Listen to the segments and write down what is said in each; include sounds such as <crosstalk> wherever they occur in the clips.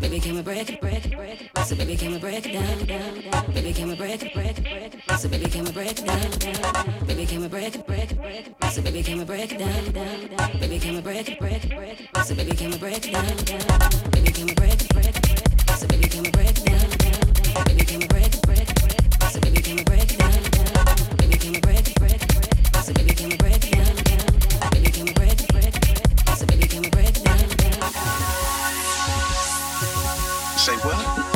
Baby, can we break it, break it, break it? So baby, can we break it down, down? Baby, can we break it, break it, break it? So baby, can we break it down, down? Baby, can we break it, break it, break it? So baby, can we break it down, down? Baby, can we break it, break it, break it? So baby, can we break it down, down? Baby, can we break it, break it, break it? So baby, can we break it down, down, down? Baby, can we break it, break it, break it? So baby, can we break it down, down? Baby, can we break it, break it, break it? So baby, can we break it down, down? Baby, can we break it, break it, break it? So baby, can we break it down, down? Say what?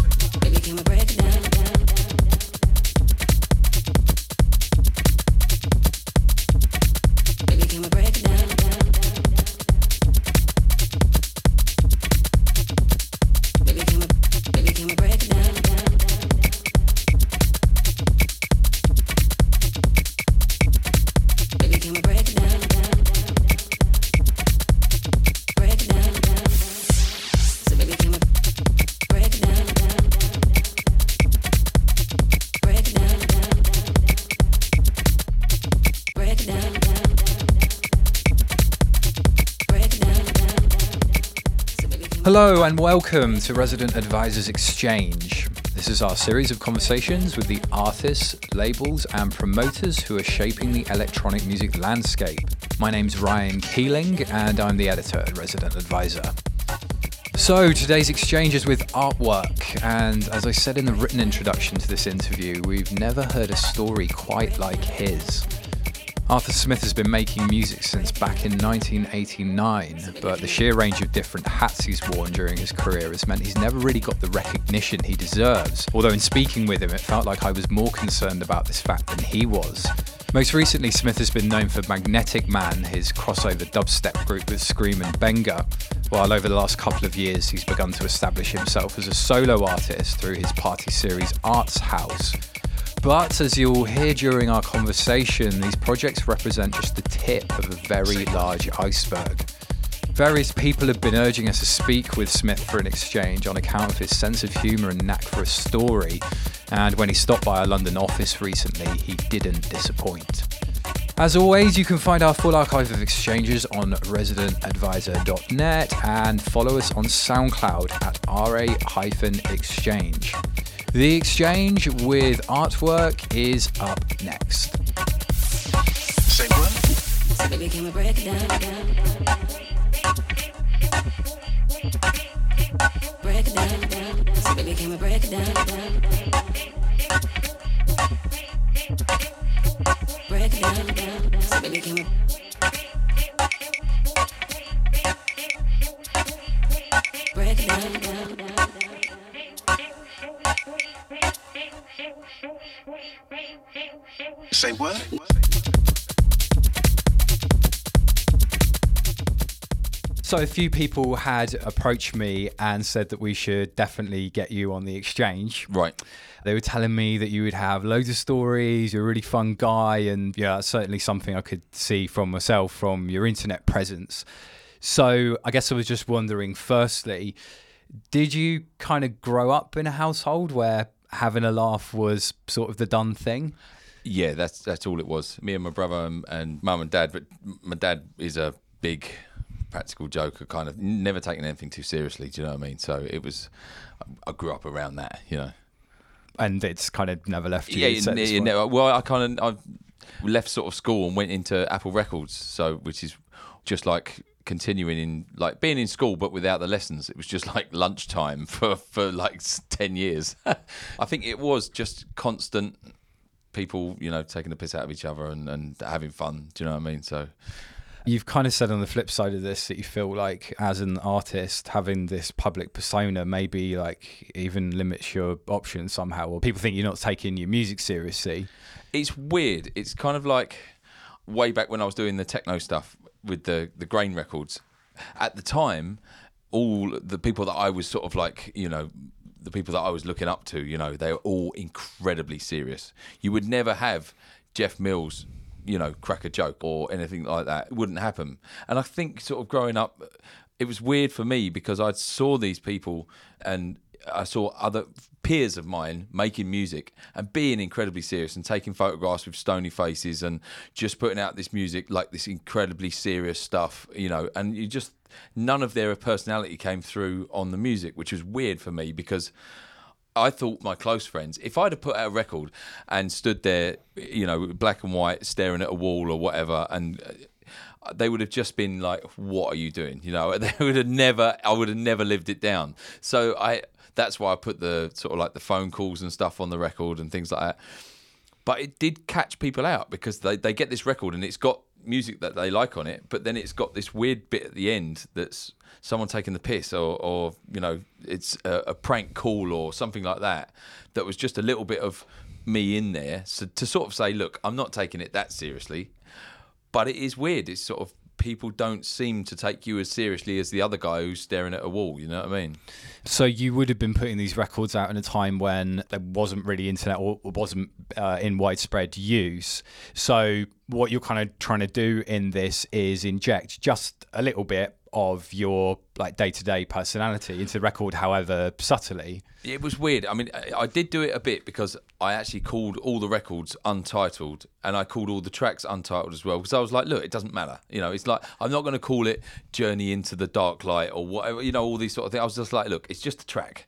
Hello and welcome to Resident Advisors Exchange. This is our series of conversations with the artists, labels, and promoters who are shaping the electronic music landscape. My name's Ryan Keeling, and I'm the editor at Resident Advisor. So, today's exchange is with artwork, and as I said in the written introduction to this interview, we've never heard a story quite like his. Arthur Smith has been making music since back in 1989, but the sheer range of different hats he's worn during his career has meant he's never really got the recognition he deserves. Although, in speaking with him, it felt like I was more concerned about this fact than he was. Most recently, Smith has been known for Magnetic Man, his crossover dubstep group with Skream and Benga, while over the last couple of years he's begun to establish himself as a solo artist through his party series Arts House. But as you'll hear during our conversation, these projects represent just the tip of a very large iceberg. Various people have been urging us to speak with Smith for an exchange on account of his sense of humour and knack for a story, and when he stopped by our London office recently, he didn't disappoint. As always, you can find our full archive of exchanges on residentadvisor.net and follow us on SoundCloud at ra-exchange. The exchange with artwork is up next. Say what? Say what? So, a few people had approached me and said that we should definitely get you on the exchange. Right. They were telling me that you would have loads of stories, you're a really fun guy, and yeah, that's certainly something I could see from myself from your internet presence. So, I guess I was just wondering firstly, did you kind of grow up in a household where having a laugh was sort of the done thing? Yeah, that's that's all it was. Me and my brother and, and mum and dad. But my dad is a big practical joker, kind of never taking anything too seriously. Do you know what I mean? So it was. I grew up around that, you know. And it's kind of never left you. Yeah, you you, said you never- well, I kind of I left sort of school and went into Apple Records, so which is just like continuing in like being in school but without the lessons. It was just like lunchtime <laughs> for for like ten years. <laughs> I think it was just constant people, you know, taking the piss out of each other and, and having fun. Do you know what I mean? So You've kind of said on the flip side of this that you feel like, as an artist, having this public persona maybe like even limits your options somehow, or people think you're not taking your music seriously. it's weird. It's kind of like way back when I was doing the techno stuff with the the grain records. At the time, all the people that I was sort of like, you know, the people that I was looking up to, you know, they were all incredibly serious. You would never have Jeff Mills, you know, crack a joke or anything like that. It wouldn't happen. And I think sort of growing up, it was weird for me because I saw these people and I saw other peers of mine making music and being incredibly serious and taking photographs with stony faces and just putting out this music like this incredibly serious stuff, you know, and you just none of their personality came through on the music, which was weird for me because I thought my close friends, if I'd have put out a record and stood there, you know, black and white, staring at a wall or whatever, and uh, they would have just been like, "What are you doing?" You know, <laughs> they would have never. I would have never lived it down. So I. That's why I put the sort of like the phone calls and stuff on the record and things like that. But it did catch people out because they, they get this record and it's got music that they like on it, but then it's got this weird bit at the end that's someone taking the piss or, or you know, it's a, a prank call or something like that. That was just a little bit of me in there. So to sort of say, look, I'm not taking it that seriously, but it is weird. It's sort of people don't seem to take you as seriously as the other guy who's staring at a wall. You know what I mean? So you would have been putting these records out in a time when there wasn't really internet or wasn't uh, in widespread use. So what you're kind of trying to do in this is inject just a little bit of your like day-to-day personality into the record however subtly It was weird. I mean, I- I did do it a bit because I actually called all the records untitled and I called all the tracks untitled as well because I was like, look, it doesn't matter. You know, it's like, I'm not going to call it Journey into the Dark Light or whatever, you know, all these sort of things. I was just like, look, it's just a track.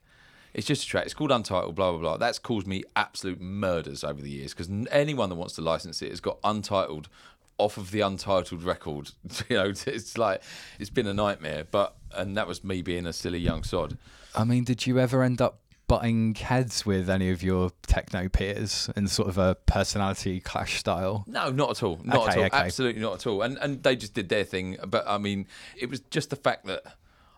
It's just a track. It's called Untitled, blah, blah, blah. That's caused me absolute murders over the years because anyone that wants to license it has got Untitled off of the Untitled record. <laughs> You know, it's like, it's been a nightmare. But, and that was me being a silly young sod. i mean did you ever end up butting heads with any of your techno peers in sort of a personality clash style No, not at all. Not at Okay, all. okay. Absolutely not at all. And and they just did their thing. But I mean, it was just the fact that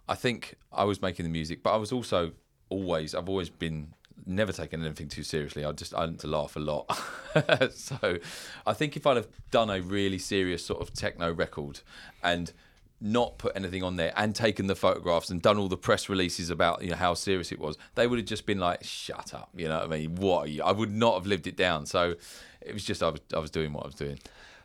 I think I was making the music, but I was also always I've always been never taken anything too seriously. I just I like to laugh a lot. <laughs> so I think if I'd have done a really serious sort of techno record and not put anything on there and taken the photographs and done all the press releases about you know how serious it was, they would have just been like, "Shut up," you know what I mean? What? I would not have lived it down. So it was just I was I was doing what I was doing.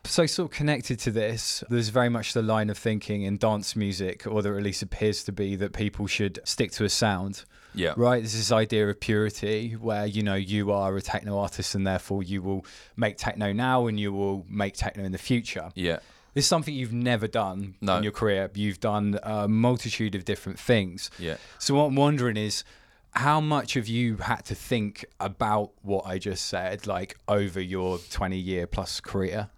So, sort of connected to this, there's very much the line of thinking in dance music, or there at least appears to be, that people should stick to a sound. Yeah. Right? There's this idea of purity where, you know, you are a techno artist and therefore you will make techno now and you will make techno in the future. Yeah. This is something you've never done No. in your career. You've done a multitude of different things. Yeah. So, what I'm wondering is, how much have you had to think about what I just said, like over your 20 year plus career?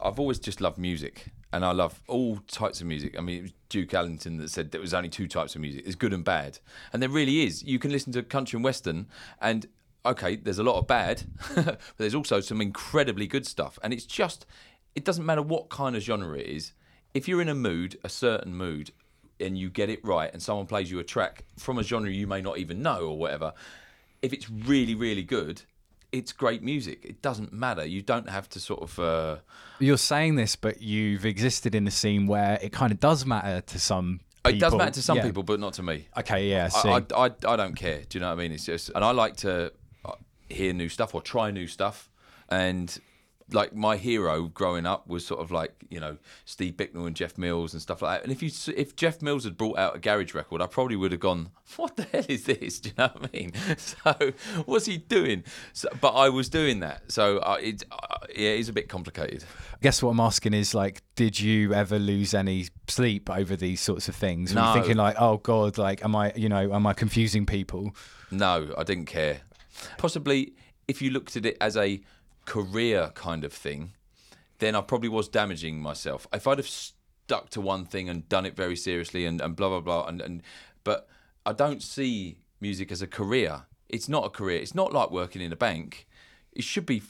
I've always just loved music, and I love all types of music. I mean, it was Duke Ellington that said there was only two types of music: there's good and bad, and there really is. You can listen to country and western, and okay, there's a lot of bad, <laughs> but there's also some incredibly good stuff. And it's just, it doesn't matter what kind of genre it is. If you're in a mood, a certain mood, and you get it right, and someone plays you a track from a genre you may not even know or whatever, if it's really, really good. It's great music. It doesn't matter. You don't have to sort of uh, You're saying this, but you've existed in a scene where it kind of does matter to some. It does matter to some Yeah. people, but not to me. Okay, yeah. I, I, I, I don't care. Do you know what I mean? It's just, and I like to uh, hear new stuff or try new stuff. And like my hero growing up was sort of like you know Steve Bicknell and Jeff Mills and stuff like that. And if you if Jeff Mills had brought out a garage record, I probably would have gone, <laughs> "What the hell is this?" <laughs> Do you know what I mean? <laughs> So what's he doing? So, but I was doing that, so uh, it uh, yeah, it's a bit complicated. I guess what I'm asking is like, did you ever lose any sleep over these sorts of things? Were you No. thinking like, oh god, like, am I, you know, am I confusing people? No, I didn't care. Possibly, if you looked at it as a career kind of thing, then I probably was damaging myself. If I'd have stuck to one thing and done it very seriously and, and blah blah blah, and, and but I don't see music as a career. It's not a career. It's not like working in a bank. It should be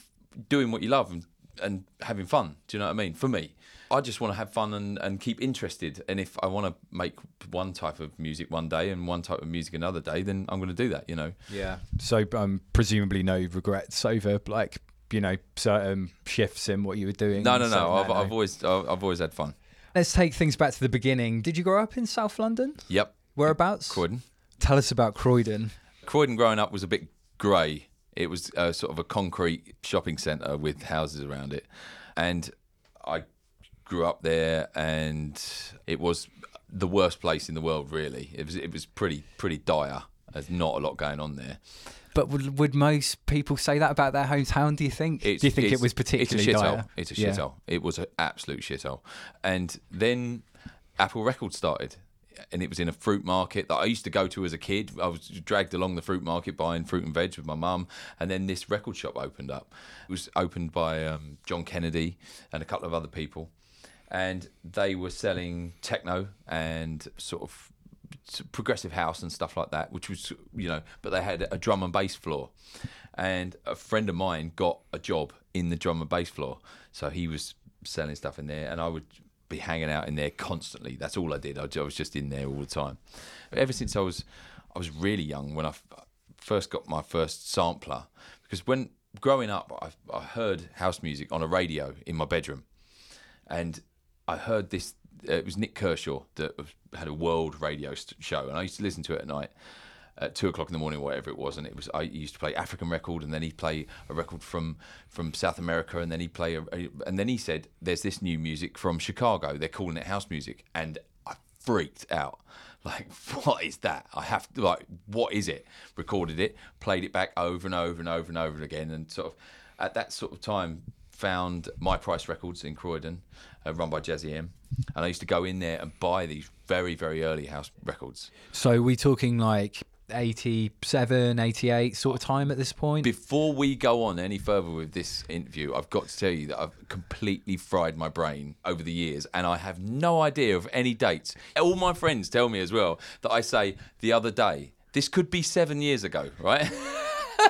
doing what you love and, and having fun. Do you know what I mean? For me, I just want to have fun and, and keep interested. And if I want to make one type of music one day and one type of music another day, then I'm going to do that. You know. Yeah. So um, presumably no regrets over like, you know, certain shifts in what you were doing. No, no, no. I've, I've always, I've, I've always had fun. Let's take things back to the beginning. Did you grow up in South London? Yep. Whereabouts? Croydon. Tell us about Croydon. Croydon growing up was a bit grey. It was uh, sort of a concrete shopping centre with houses around it, and I grew up there, and it was the worst place in the world. Really, it was it was pretty pretty dire. There's not a lot going on there. But would, would most people say that about their hometown? Do you think? do you think it was particularly It's a shithole. It's a Yeah. shithole. It was an absolute shithole. And then Apple Records started, and it was in a fruit market that I used to go to as a kid. I was dragged along the fruit market buying fruit and veg with my mum, and then this record shop opened up. It was opened by um, John Kennedy and a couple of other people, and they were selling techno and sort of progressive house and stuff like that, which was you know, but they had a drum and bass floor, and a friend of mine got a job in the drum and bass floor, so he was selling stuff in there, and I would be hanging out in there constantly. That's all I did. I, was just in there all the time. Ever since I was, I was really young when I first got my first sampler, because when growing up, I, I heard house music on a radio in my bedroom and I heard this. Uh, it was Nick Kershaw that had a world radio show, and I used to listen to it at night at two o'clock in the morning, whatever it was. And it was I used to play African record, and then he'd play a record from from South America, and then he'd play a, and then he said, "There's this new music from Chicago. They're calling it house music," and I freaked out. <laughs> Like, what is that? I have to like, what is it? Recorded it, played it back over and over and over and over again, and sort of at that sort of time found My Price Records in Croydon, uh, run by Jazzy M, and I used to go in there and buy these very very early house records. So we talking like 87, 88 sort of time at this point? Before we go on any further with this interview, I've got to tell you that I've completely fried my brain over the years and I have no idea of any dates. All my friends tell me as well that I say the other day, this could be seven years ago, right? <laughs>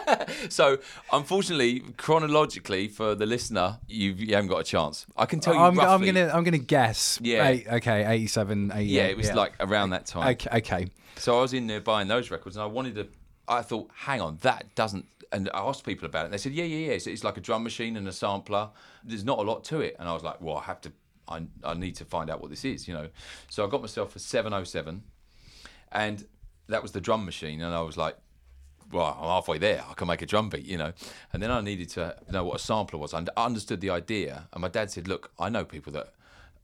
<laughs> so, unfortunately, chronologically, for the listener, you've, you haven't got a chance. I can tell you I'm, I'm roughly. gonna I'm gonna guess. Yeah. Eight- okay, 87, 88. yeah, it was like around that time. Okay, okay. So I was in there buying those records, and I wanted to. I thought, hang on, that doesn't. And I asked people about it. and They said, yeah, yeah, yeah. It's, it's like a drum machine and a sampler. There's not a lot to it. And I was like, well, I have to. I, I need to find out what this is, you know. So I got myself a 707, and that was the drum machine. And I was like, well, I'm halfway there. I can make a drum beat, you know. And then I needed to know what a sampler was. I understood the idea. And my dad said, look, I know people that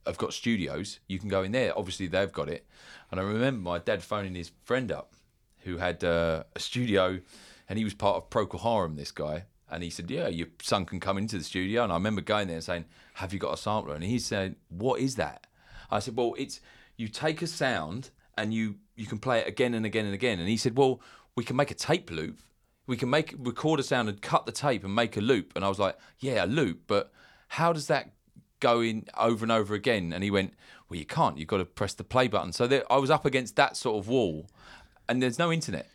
have got studios. You can go in there. Obviously, they've got it. And I remember my dad phoning his friend up who had uh, a studio and he was part of Procol Harum, this guy. And he said, yeah, your son can come into the studio. And I remember going there and saying, have you got a sampler? And he said, what is that? I said, well, it's you take a sound and you you can play it again and again and again. And he said, well, we can make a tape loop. We can make record a sound and cut the tape and make a loop. And I was like, yeah, a loop, but how does that go in over and over again? And he went, well, you can't. You've got to press the play button. So there, I was up against that sort of wall, and there's no internet.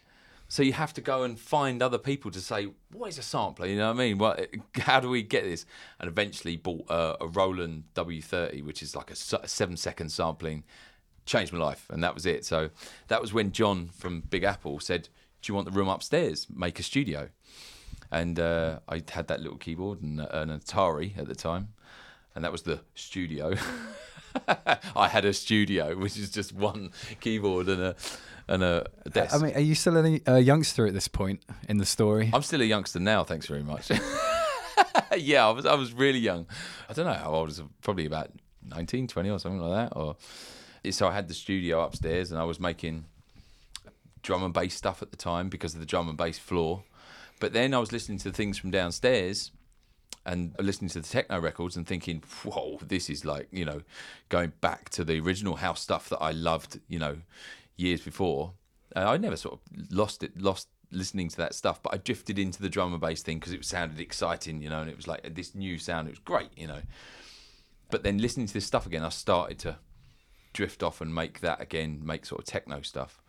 So you have to go and find other people to say, what is a sampler? You know what I mean? What, <laughs> how do we get this? And eventually bought a, a Roland W30, which is like a seven second sampling. Changed my life, and that was it. So that was when John from Big Apple said, "Do you want the room upstairs? Make a studio." And uh, I had that little keyboard and uh, an Atari at the time, and that was the studio. <laughs> I had a studio, which is just one keyboard and a and a desk. I mean, are you still a, a youngster at this point in the story? I'm still a youngster now, thanks very much. <laughs> yeah, I was I was really young. I don't know how old I was, probably about 19, 20 or something like that. Or so I had the studio upstairs and I was making drum and bass stuff at the time because of the drum and bass floor. But then I was listening to things from downstairs and listening to the techno records and thinking, whoa, this is like, you know, going back to the original house stuff that I loved, you know, years before. Uh, I never sort of lost it, lost listening to that stuff, but I drifted into the drum and bass thing because it sounded exciting, you know, and it was like this new sound. It was great, you know. But then listening to this stuff again, I started to drift off and make that again, make sort of techno stuff.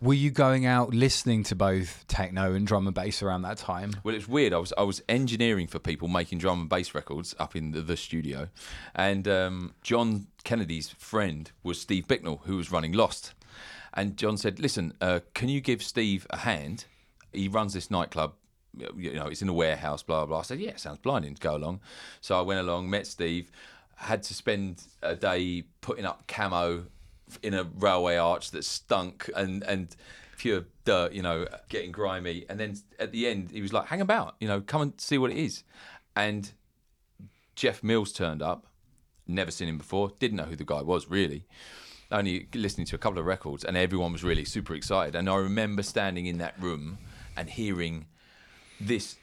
Were you going out listening to both techno and drum and bass around that time? Well, it's weird. I was I was engineering for people making drum and bass records up in the, the studio, and um, John Kennedy's friend was Steve Bicknell, who was running Lost. And John said, "Listen, uh, can you give Steve a hand? He runs this nightclub. You know, it's in a warehouse. Blah blah." I said, "Yeah, sounds blinding. To go along." So I went along, met Steve, had to spend a day putting up camo in a railway arch that stunk and and pure dirt, you know, getting grimy. And then at the end, he was like, "Hang about, you know, come and see what it is." And Jeff Mills turned up. Never seen him before. Didn't know who the guy was really. only listening to a couple of records, and everyone was really super excited. And I remember standing in that room and hearing this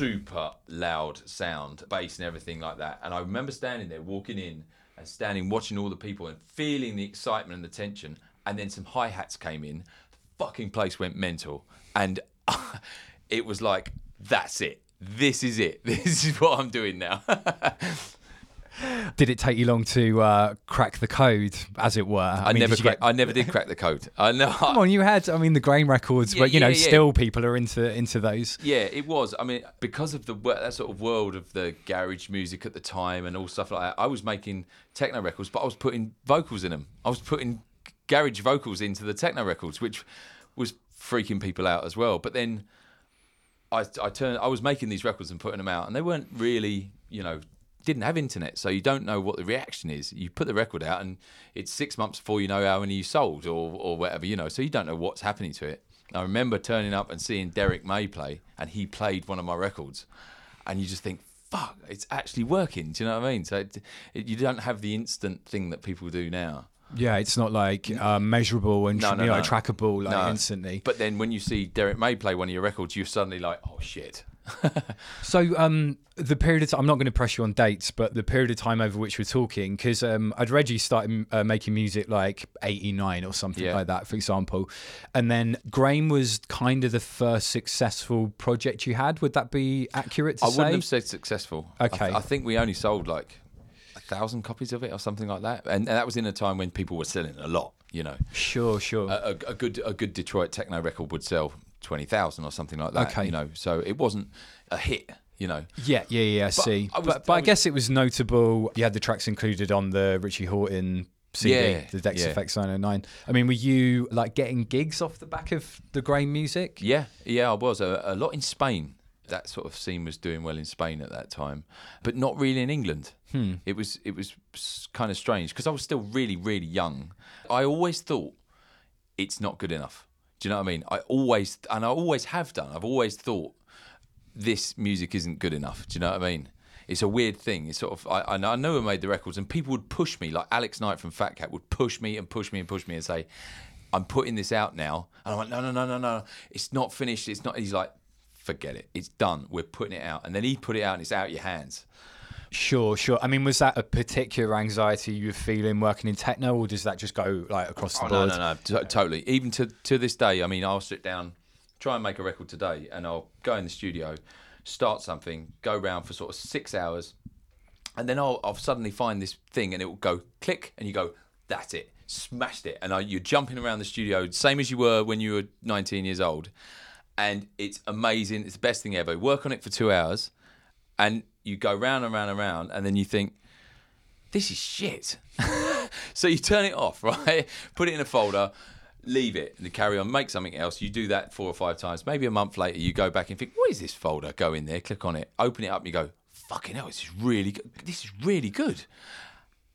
super loud sound, bass and everything like that. And I remember standing there, walking in and standing, watching all the people and feeling the excitement and the tension. And then some hi hats came in. The fucking place went mental, and <laughs> it was like, that's it. This is it. <laughs> This is what I'm doing now. <laughs> Did it take you long to uh, crack the code, as it were? I, mean, never, did crack, get- I never did crack the code. I know. <laughs> Come on, you had. I mean, the grain records, Yeah, but you know, yeah, yeah. still people are into into those. Yeah, it was. I mean, because of the that sort of world of the garage music at the time and all stuff like that, I was making techno records, but I was putting vocals in them. I was putting garage vocals into the techno records, which was freaking people out as well. But then I, I turned, I was making these records and putting them out, and they weren't really, you know, didn't have internet, so you don't know what the reaction is. You put the record out, and it's six months before you know how many you sold or or whatever, you know. So you don't know what's happening to it. I remember turning up and seeing Derrick May play, and he played one of my records, and you just think, "Fuck, it's actually working." Do you know what I mean? So it, it, you don't have the instant thing that people do now. Yeah, it's not like uh, measurable and No, no, you know no. trackable like instantly. But then when you see Derrick May play one of your records, you're suddenly like, "Oh shit." <laughs> So um, the period of time, I'm not going to press you on dates, but the period of time over which we're talking, because um, I'd read you started uh, making music like 89 or something Yeah. like that, for example. And then Grain was kind of the first successful project you had. Would that be accurate to I say? wouldn't have said successful. I, th- Okay. I think we only sold like a thousand copies of it or something like that, and, and that was in a time when people were selling a lot. You know, Sure, sure. a, a, a good a good Detroit techno record would sell twenty thousand or something like that. Okay. you know, so it wasn't a hit. You know, Yeah, yeah, yeah. I see, I was- but but I I guess it was notable. You had the tracks included on the Richie Hawtin CD, Yeah, the Decks yeah. Effects 909. I mean, were you like getting gigs off the back of the Grain music? Yeah, yeah, I was a, a lot in Spain. That sort of scene was doing well in Spain at that time, but not really in England. Hmm. It was it was kind of strange because I was still really really young. I always thought it's not good enough. Do you know what I mean? I always and I always have done. I've always thought this music isn't good enough. Do you know what I mean? It's a weird thing. It's sort of I, I know- I made the records, and people would push me. Like Alex Knight from Fat Cat would push me and push me and push me and say, "I'm putting this out now," and I'm like, "No, no, no, no, no. It's not finished. It's not." He's like, "Forget it. It's done. We're putting it out." And then he put it out, and it's out your hands. Sure, sure. I mean, was that a particular anxiety you were feeling working in techno, or does that just go like across the Oh, no, board? no, no, to- totally. Even to to this day, I mean, I'll sit down, try and make a record today, and I'll go in the studio, start something, go round for sort of six hours, and then I'll, I'll suddenly find this thing, and it will go click, and you go, that's it, smashed it, and I, you're jumping around the studio, same as you were when you were 19 years old, and it's amazing. It's the best thing ever. Work on it for two hours, and you go round and round and round, and then you think, this is shit. <laughs> so you turn it off, <laughs> right? Put it in a folder, leave it, and carry on. Make something else. You do that four or five times. Maybe a month later, you go back and think, "What is this folder?" Go in there, click on it, open it up, and you go, "Fucking hell, this is really good. This is really good."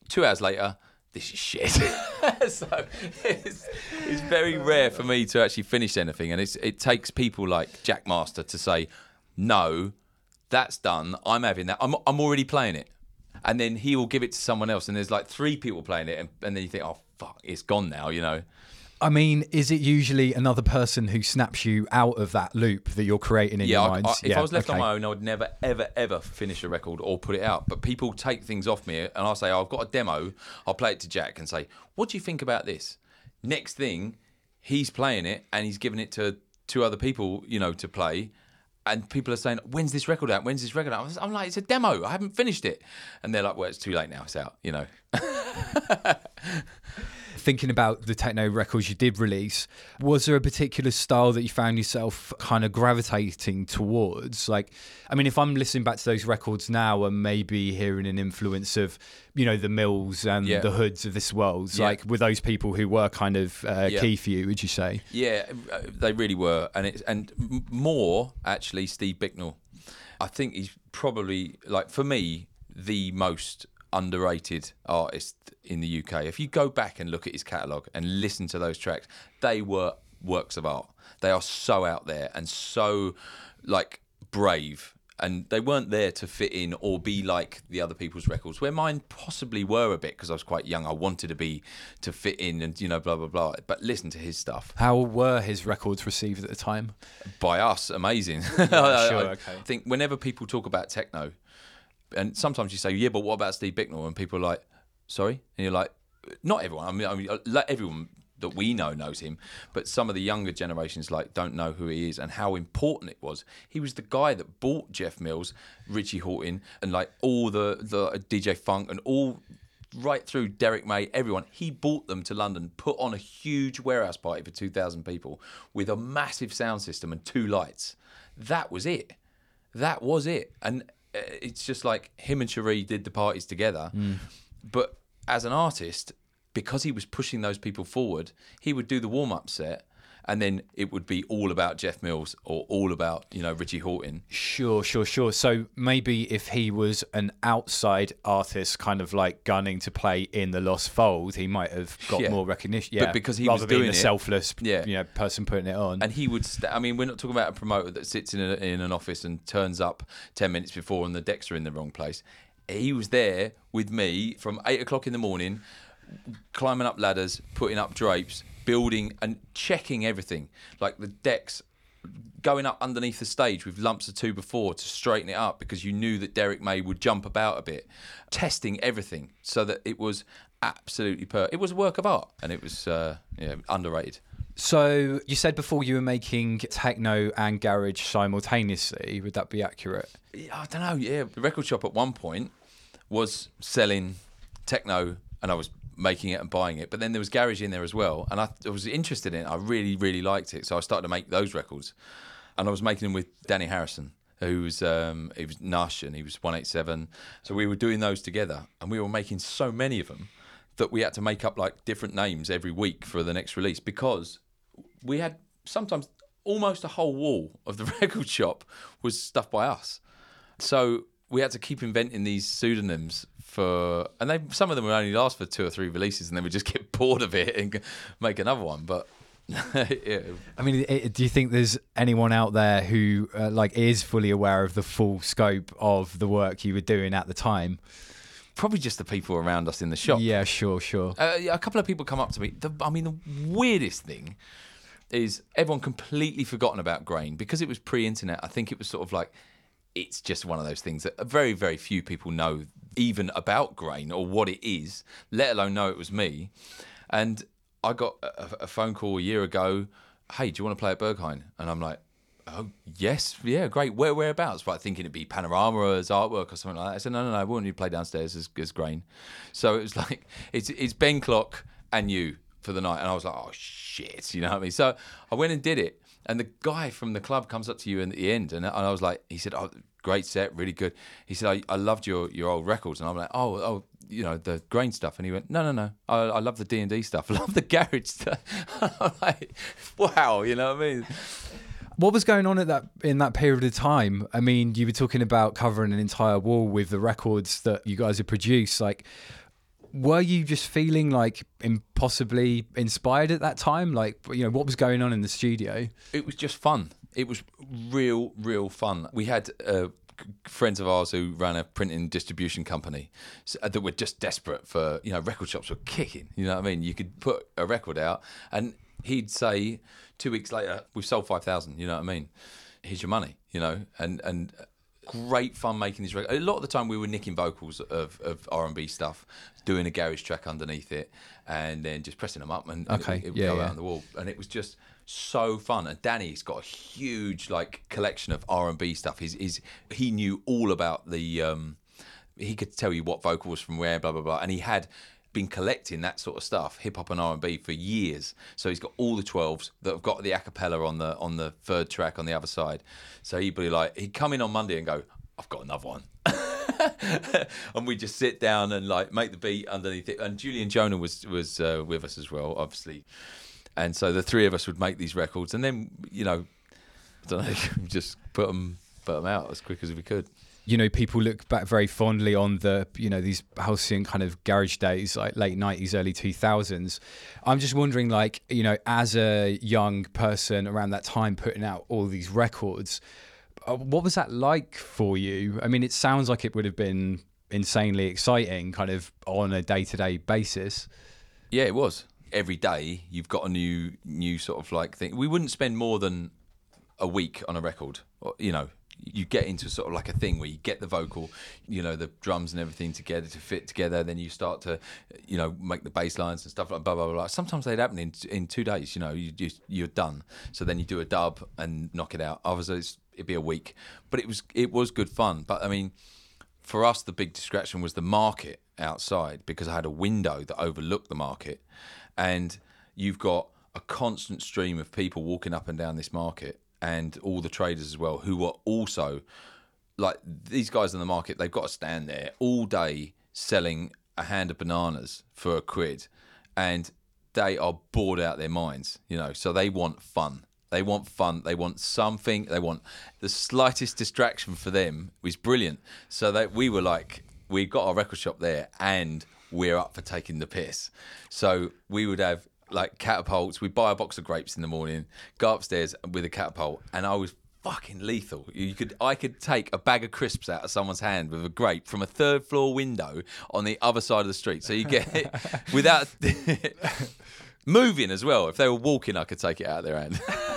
Two hours later. This is shit. <laughs> so it's, it's very rare for me to actually finish anything, and it's, it takes people like Jackmaster to say, "No, that's done. I'm having that. I'm, I'm already playing it. And then he will give it to someone else. And there's like three people playing it. And, and then you think, oh, fuck, it's gone now, you know? I mean, is it usually another person who snaps you out of that loop that you're creating in Yeah, your mind? If I was left okay. on my own, I would never, ever, ever finish a record or put it out. But people take things off me, and I'll say, oh, I've got a demo. I'll play it to Jack and say, what do you think about this? Next thing, he's playing it and he's giving it to two other people, you know, to play. And people are saying, when's this record out? When's this record out? I'm like, it's a demo. I haven't finished it. And they're like, well, it's too late now. It's out, you know. <laughs> Thinking about the techno records you did release, was there a particular style that you found yourself kind of gravitating towards? Like, I mean, if I'm listening back to those records now and maybe hearing an influence of, you know, the Mills and Yeah. the Hoods of this world, Yeah. like with those people who were kind of uh, Yeah. key for you, would you say? Yeah, uh, they really were, and it's and more actually. Steve Bicknell, I think he's probably like for me the most underrated artist in the UK. If you go back and look at his catalogue and listen to those tracks, they were works of art. They are so out there and so like brave and they weren't there to fit in or be like the other people's records. Where mine possibly were a bit because I was quite young. I wanted to be to fit in, and you know, blah blah blah. But listen to his stuff How were his records received at the time? by us, amazing. <laughs> sure, I, okay. I think whenever people talk about techno, and sometimes you say, "Yeah, but what about Steve Bicknell?" and people are like, "Sorry," and you're like, "Not everyone. I mean, I mean, uh, everyone." That we know knows him, but some of the younger generations like don't know who he is and how important it was. He was the guy that bought Jeff Mills, Richie Hawtin, and like all the the DJ Funk and all right through Derrick May, everyone. He bought them to London, put on a huge warehouse party for 2,000 people with a massive sound system and two lights. That was it. That was it. And uh, Uh, it's just like him and Cherie did the parties together. Mm. But as an artist, because he was pushing those people forward, he would do the warm up set. And then it would be all about Jeff Mills or all about, you know, Richie Hawtin. Sure, sure, sure. So maybe if he was an outside artist, kind of like gunning to play in the Lost Fold, he might have got Yeah. more recognition. But Yeah, because he rather was being doing the it- selfless, Yeah. you know, person putting it on. and he would. St- I mean, we're not talking about a promoter that sits in a, in an office and turns up ten minutes before, and the decks are in the wrong place. He was there with me from eight o'clock in the morning, climbing up ladders, putting up drapes, building and checking everything, like the decks. Going up underneath the stage with lumps of two before to straighten it up because you knew that Derrick May would jump about a bit, testing everything so that it was absolutely per. It was a work of art and it was uh, yeah underrated. so you said before you were making techno and garage simultaneously. Would that be accurate? I don't know. Yeah, the record shop at one point was selling techno, and I was making it and buying it. But then there was garage in there as well, and I, I was interested in it. I really, really liked it, so I started to make those records, and I was making them with Danny Harrison. Who was um, he was Nush and he was one eight seven, so we were doing those together, and we were making so many of them that we had to make up like different names every week for the next release because we had sometimes almost a whole wall of the <laughs> record shop was stuff by us. So we had to keep inventing these pseudonyms for, and they some of them would only last for two or three releases, and then we just get <laughs> bored of it and make another one. But <laughs> yeah, I mean, do you think there's anyone out there who uh, like is fully aware of the full scope of the work you were doing at the time? probably just the people around us in the shop. Yeah, sure, sure. Uh, a couple of people come up to me. The, I mean, the weirdest thing is everyone completely forgotten about grain because it was pre-internet. I think it was sort of like it's just one of those things that very, very few people know even about grain or what it is, let alone know it was me. And I got a, a phone call a year ago. Hey, do you want to play at Berghain? And I'm like, Oh yes, yeah, great. Where whereabouts? But thinking it'd be panorama as artwork or something like that. I said no, no, no. Want you play downstairs as, as grain. So it was <laughs> like it's it's Ben Klock and you for the night, and I was like, oh shit, you know what I mean? So I went and did it, and the guy from the club comes up to you in the end, and, and I was like, he said, oh, great set, really good. He said, I, I loved your your old records, and I'm like, oh, oh, you know the grain stuff, and he went, no, no, no, I, I love the D and D stuff, <laughs> I love the garage stuff. <laughs> I'm like, wow, you know what I mean? What was going on at that in that period of time? I mean, you were talking about covering an entire wall with the records that you guys had produced. Like, were you just feeling like impossibly inspired at that time? Like, you know, what was going on in the studio? it was just fun. It was real, real fun. We had uh, friends of ours who ran a printing distribution company uh, that were just desperate for, you know, record shops were kicking. You know what I mean? You could put a record out and he'd say two weeks later, we've sold 5,000. You know what I mean? Here's your money, you know? And, and, Great fun making these records. A lot of the time, we were nicking vocals of, of R and B stuff, doing a garage track underneath it, and then just pressing them up, and, Okay, it, would yeah, go yeah. out on the wall. And it was just so fun. And Danny's got a huge like collection of R and B stuff. He's, he's he knew all about the. Um, he could tell you what vocal was from where, blah blah blah, and he had been collecting that sort of stuff, hip hop and R and B, for years. So he's got all the twelves that have got the acapella on the on the third track on the other side. So he'd be like, he'd come in on Monday and go, "I've got another one." <laughs> and we just sit down and like make the beat underneath it. And Julian Jonah was was uh, with us as well, obviously. And so the three of us would make these records, and then you know, I don't know, <laughs> just put them put them out as quick as we could. you know, people look back very fondly on the, you know, these halcyon kind of garage days, like late nineties, early two thousands. I'm just wondering, like, you know, as a young person around that time, putting out all these records, uh, what was that like for you? I mean, it sounds like it would have been insanely exciting, kind of on a day to day basis. Yeah, it was. Every day you've got a new new sort of like thing. We wouldn't spend more than a week on a record. Or, you know, you get into sort of like a thing where you get the vocal, you know, the drums and everything together to fit together. Then you start to, you know, make the bass lines and stuff like blah blah blah. Sometimes they'd happen in in two days. You know, you just you're done. So then you do a dub and knock it out. Others it'd be a week, but it was it was good fun. But I mean, for us, the big distraction was the market outside because I had a window that overlooked the market, and you've got a constant stream of people walking up and down this market and all the traders as well who are also like these guys in the market they've got to stand there all day selling a hand of bananas for a quid and they are bored out their minds you know so they want fun. They want fun. They want something. They want the slightest distraction for them was brilliant. So that we were like we got our record shop there and we're up for taking the piss so we would have like catapults. We'd buy a box of grapes in the morning, go upstairs with a catapult, and I was fucking lethal. You could, I could take a bag of crisps out of someone's hand with a grape from a third floor window on the other side of the street. So you get it without <laughs> <laughs> moving as well. If they were walking, I could take it out of their hand. <laughs>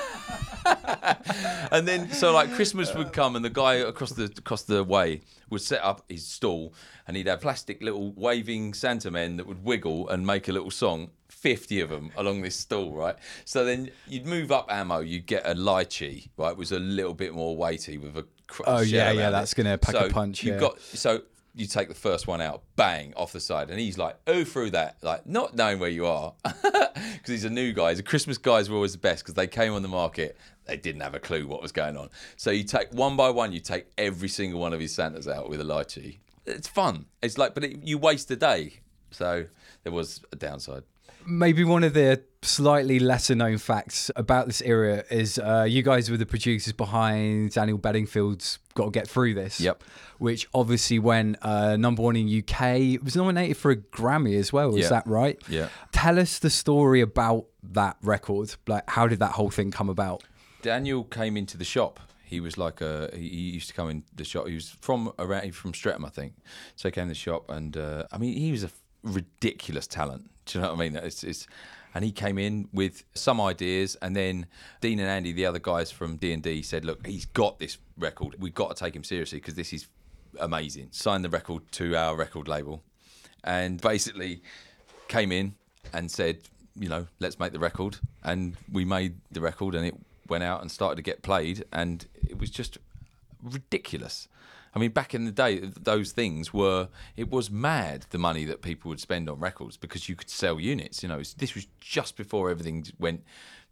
<laughs> and then so like Christmas would come and the guy across the across the way would set up his stall and he'd have plastic little waving Santa men that would wiggle and make a little song. 50 of them along this stall, right? So then you'd move up ammo, you'd get a lychee, right? It was a little bit more weighty with a cr- Oh, yeah, yeah, that's gonna pack a punch, You've yeah. got so you take the first one out, bang, off the side, and he's like, oh, through that, like not knowing where you are, <laughs> because he's a new guy. The Christmas guys were always the best because they came on the market, they didn't have a clue what was going on. So you take one by one, you take every single one of his Santas out with a lychee. It's fun. It's like, but it, you waste a day. So there was a downside. Maybe one of the slightly lesser known facts about this era is uh, you guys were the producers behind Daniel Bedingfield's Got to Get Through This. Yep. Which obviously went uh, number one in UK. It was nominated for a Grammy as well. Is Yeah. that right? Yeah. Tell us the story about that record. Like, how did that whole thing come about? Daniel came into the shop. He was like a. He used to come in the shop. He was from around from Streatham, I think. So he came to the shop, and uh, I mean, he was a ridiculous talent. Do you know what I mean? It's, it's and he came in with some ideas, and then Dean and Andy, the other guys from D and D, said, "Look, he's got this record. We've got to take him seriously because this is amazing." Signed the record to our record label, and basically came in and said, you know, let's make the record. And we made the record and it went out and started to get played. And it was just ridiculous. I mean, back in the day, those things were, it was mad the money that people would spend on records because you could sell units. You know, this was just before everything went,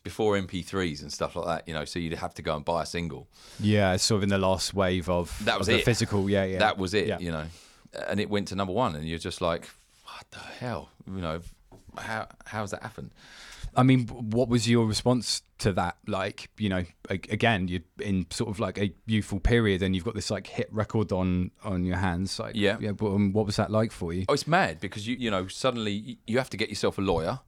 before MP3s and stuff like that, you know, so you'd have to go and buy a single. Yeah, sort of in the last wave of That was of the it. physical. Yeah, yeah. That was it, Yeah. you know. And it went to number one, and you're just like, what the hell? You know, how how's that happened? I mean, what was your response to that? Like, you know, again, you're in sort of like a youthful period, and you've got this like hit record on on your hands. Like, Yeah. yeah. But um, what was that like for you? Oh, it's mad because you you know suddenly you have to get yourself a lawyer,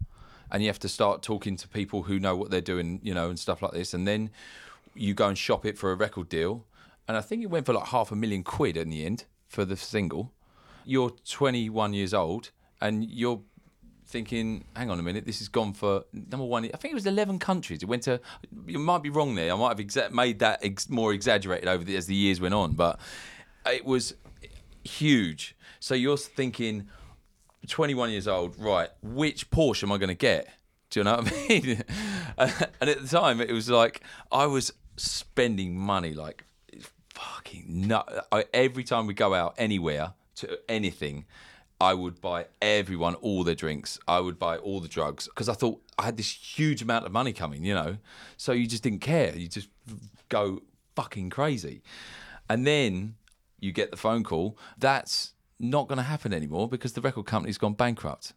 and you have to start talking to people who know what they're doing, you know, and stuff like this, and then you go and shop it for a record deal, and I think it went for like half a million quid in the end for the single. You're 21 years old, and you're thinking, hang on a minute, this has gone for number one. I think it was 11 countries. It went to. You might be wrong there. I might have exa- made that ex- more exaggerated over the, as the years went on, but it was huge. So you're thinking, 21 years old, right? Which Porsche am I going to get? Do you know what I <laughs> mean? and at the time, it was like I was spending money like fucking nut. I, every time we go out anywhere to anything, I would buy everyone all their drinks. I would buy all the drugs because I thought I had this huge amount of money coming, you know. So you just didn't care. You just go fucking crazy. And then you get the phone call. That's not going to happen anymore because the record company's gone bankrupt.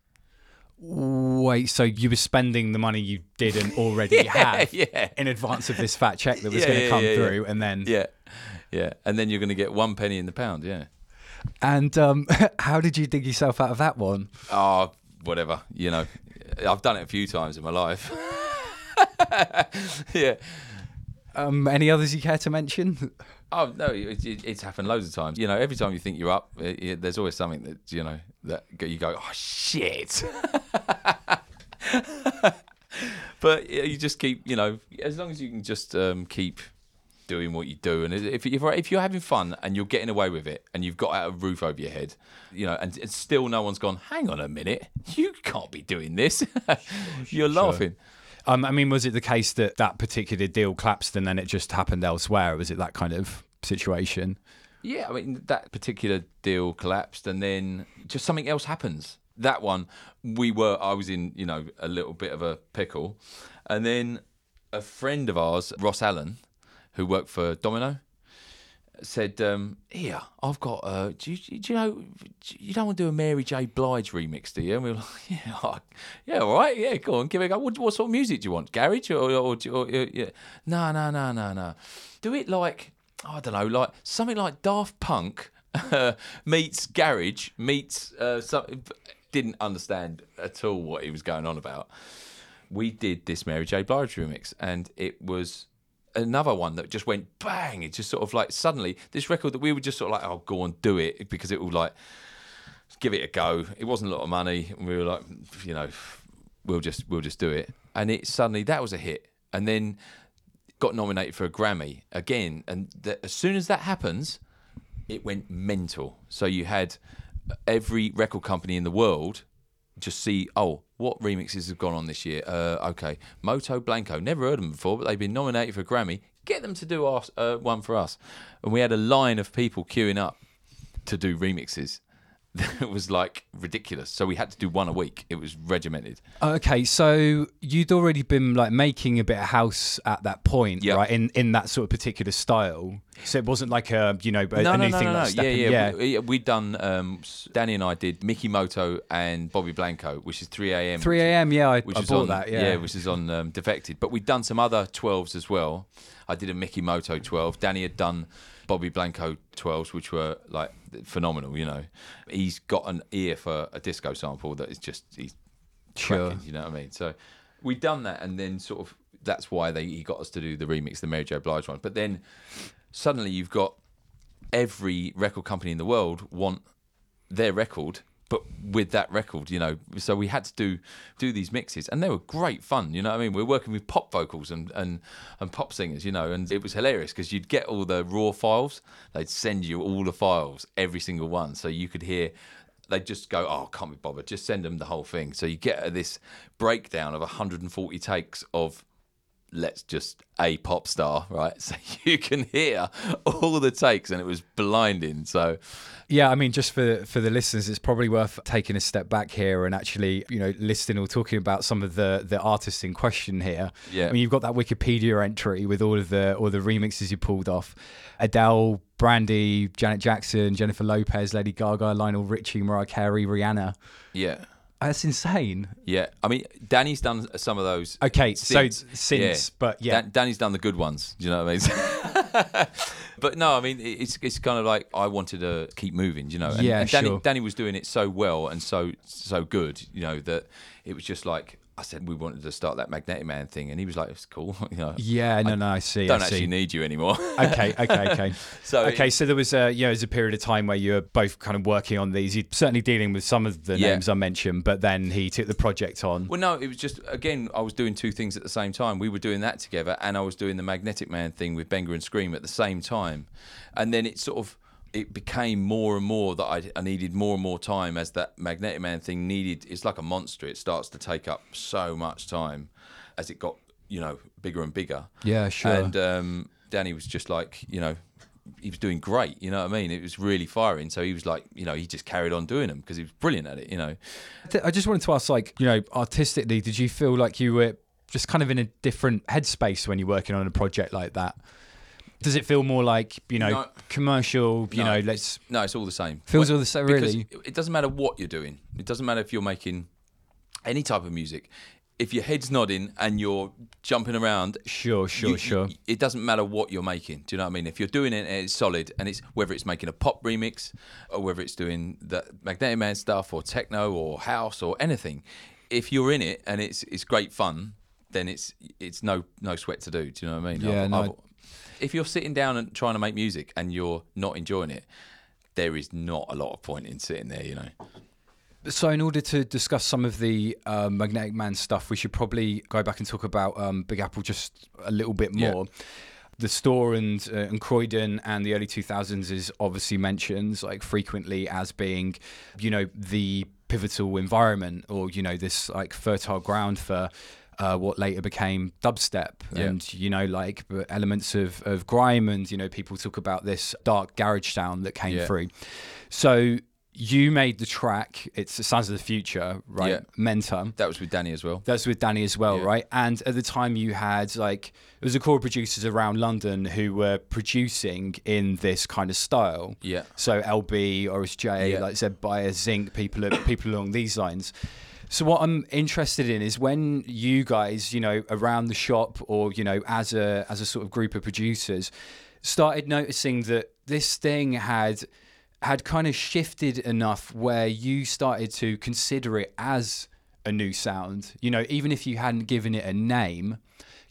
Wait, so you were spending the money you didn't <laughs> already have yeah. in advance of this fat check that was <laughs> Yeah, going to yeah, come yeah, yeah. through, and then Yeah, yeah. And then you're going to get one penny in the pound. Yeah. And um, <laughs> how did you dig yourself out of that one? Oh, whatever. You know, I've done it a few times in my life. <laughs> yeah. Um, any others you care to mention? Oh no, it, it, it's happened loads of times. You know, every time you think you're up, it, it- there's always something that you know that you go, oh shit. <laughs> but you just keep, you know, as long as you can just um, keep doing what you do, and if if you're, if you're having fun and you're getting away with it, and you've got out a roof over your head, you know, and, and still no one's gone, hang on a minute, you can't be doing this. <laughs> you're laughing. Um, I mean, was it the case that that particular deal collapsed and then it just happened elsewhere? Was it that kind of situation? Yeah, I mean that particular deal collapsed, and then just something else happens. That one, we were. I was in, you know, a little bit of a pickle, and then a friend of ours, Ross Allen, who worked for Domino, said, um, "Here, I've got. Uh, do, you, do you know? You don't want to do a Mary J. Blige remix, do you?" And we were like, <laughs> "Yeah, yeah, all right, yeah, go on, give it a go. What, what sort of music do you want? Garage or, or, or, or yeah? No, no, no, no, no. Do it like." I don't know, like something like Daft Punk <laughs> meets Garage meets uh, didn't understand at all what he was going on about. We did this Mary J. Blige remix, and it was another one that just went bang. It just sort of like suddenly this record that we were just sort of like, oh, go and do it because it will like give it a go. It wasn't a lot of money, and we were like, you know, we'll just we'll just do it. And it suddenly that was a hit, and then got nominated for a Grammy again. And th- as soon as that happens, it went mental. So you had every record company in the world just see, oh, what remixes have gone on this year? Uh, okay, Moto Blanco, never heard them before, but they've been nominated for a Grammy. Get them to do our, uh, one for us. And we had a line of people queuing up to do remixes. That was like ridiculous. So we had to do one a week. It was regimented. Okay, so you'd already been like making a bit of house at that point, Yeah. right? In in that sort of particular style. So it wasn't like a you know a, no, a no, new no, thing no, like no. stepping. Yeah, yeah. yeah. We, we'd done. Um, Danny and I did Mickey Moto and Bobby Blanco, which is 3 a.m. 3 a.m. Yeah, I, which I is bought on, that. Yeah, which is on um, Defected. But we'd done some other 12s as well. I did a Mickey Moto 12. Danny had done Bobby Blanco 12s, which were like phenomenal. You know, he's got an ear for a disco sample that is just he's Sure. cracking, You know what I mean? So we'd done that, and then sort of that's why they he got us to do the remix, the Mary J. Blige one. But then suddenly you've got every record company in the world want their record but with that record you know so we had to do do these mixes and they were great fun you know i mean? We are working with pop vocals and and, and pop singers you know and it was hilarious because you'd get all the raw files they'd send you all the files every single one so you could hear they'd just go oh can't be bothered just send them the whole thing. So you get this breakdown of 140 takes of let's just a pop star, right? <laughs> So you can hear all the takes, and it was blinding. So Yeah, I mean, just for for the listeners, it's probably worth taking a step back here and actually, you know, listing or talking about some of the the artists in question here. Yeah. I mean, you've got that Wikipedia entry with all of the all the remixes you pulled off: Adele, Brandy, Janet Jackson, Jennifer Lopez, Lady Gaga, Lionel Richie, Mariah Carey, Rihanna. yeah. That's insane. Yeah, I mean, Danny's done some of those. Okay, so since, since, but yeah. Dan- Danny's done the good ones. Do you know what I mean? <laughs> but no, I mean, it's it's kind of like I wanted to keep moving. You know, and, Yeah, and Danny, sure. Danny was doing it so well and so so good. You know that it was just like I said, we wanted to start that Magnetic Man thing, and he was like, "It's cool." <laughs> You know, Yeah, no, no, I see. I don't I actually see. need you anymore. <laughs> okay, okay, okay. <laughs> So okay, so there was a you know, there was a period of time where you were both kind of working on these. You're certainly dealing with some of the Yeah. names I mentioned, but then he took the project on. Well, no, it was just again, I was doing two things at the same time. We were doing that together, and I was doing the Magnetic Man thing with Benga and Skream at the same time. And then it sort of it became more and more that I, I needed more and more time as that Magnetic Man thing needed. It's like a monster. It starts to take up so much time as it got you know bigger and bigger. Yeah, sure. And um, Danny was just like you know. He was doing great, you know what I mean. It was really firing, so he was like, you know, he just carried on doing them because he was brilliant at it, you know. I just wanted to ask, like, you know, artistically, did you feel like you were just kind of in a different headspace when you're working on a project like that? Does it feel more like you know No. commercial? You No. know, let's No, it's all the same. Feels Well, all the same, really? It doesn't matter what you're doing. It doesn't matter if you're making any type of music. If your head's nodding and you're jumping around, sure, sure, you- sure. you- it doesn't matter what you're making. Do you know what I mean? If you're doing it and it's solid, and it's whether it's making a pop remix or whether it's doing the Magnetic Man stuff or techno or house or anything, if you're in it and it's it's great fun, then it's it's no no sweat to do. Do you know what I mean? Yeah, no. If you're sitting down and trying to make music and you're not enjoying it, there is not a lot of point in sitting there. You know. So, in order to discuss some of the uh, Magnetic Man stuff, we should probably go back and talk about um, Big Apple just a little bit Yeah. more. The store and uh, and Croydon and the early 2000s is obviously mentioned like frequently as being, you know, the pivotal environment or you know this like fertile ground for uh, what later became dubstep Yeah. and you know like elements of, of grime and you know people talk about this dark garage sound that came Yeah. through. So you made the track. It's the Sounds of the Future, right? Yeah. Mentor. That was with Danny as well. That's with Danny as well, Yeah. right? And at the time, you had like it was a core of producers around London who were producing in this kind of style. Yeah. So LB, Oris Jay, Yeah. like Zed Bias, Zinc, people people along these lines. So what I'm interested in is when you guys, you know, around the shop or you know, as a as a sort of group of producers, started noticing that this thing had had kind of shifted enough where you started to consider it as a new sound. You know, even if you hadn't given it a name,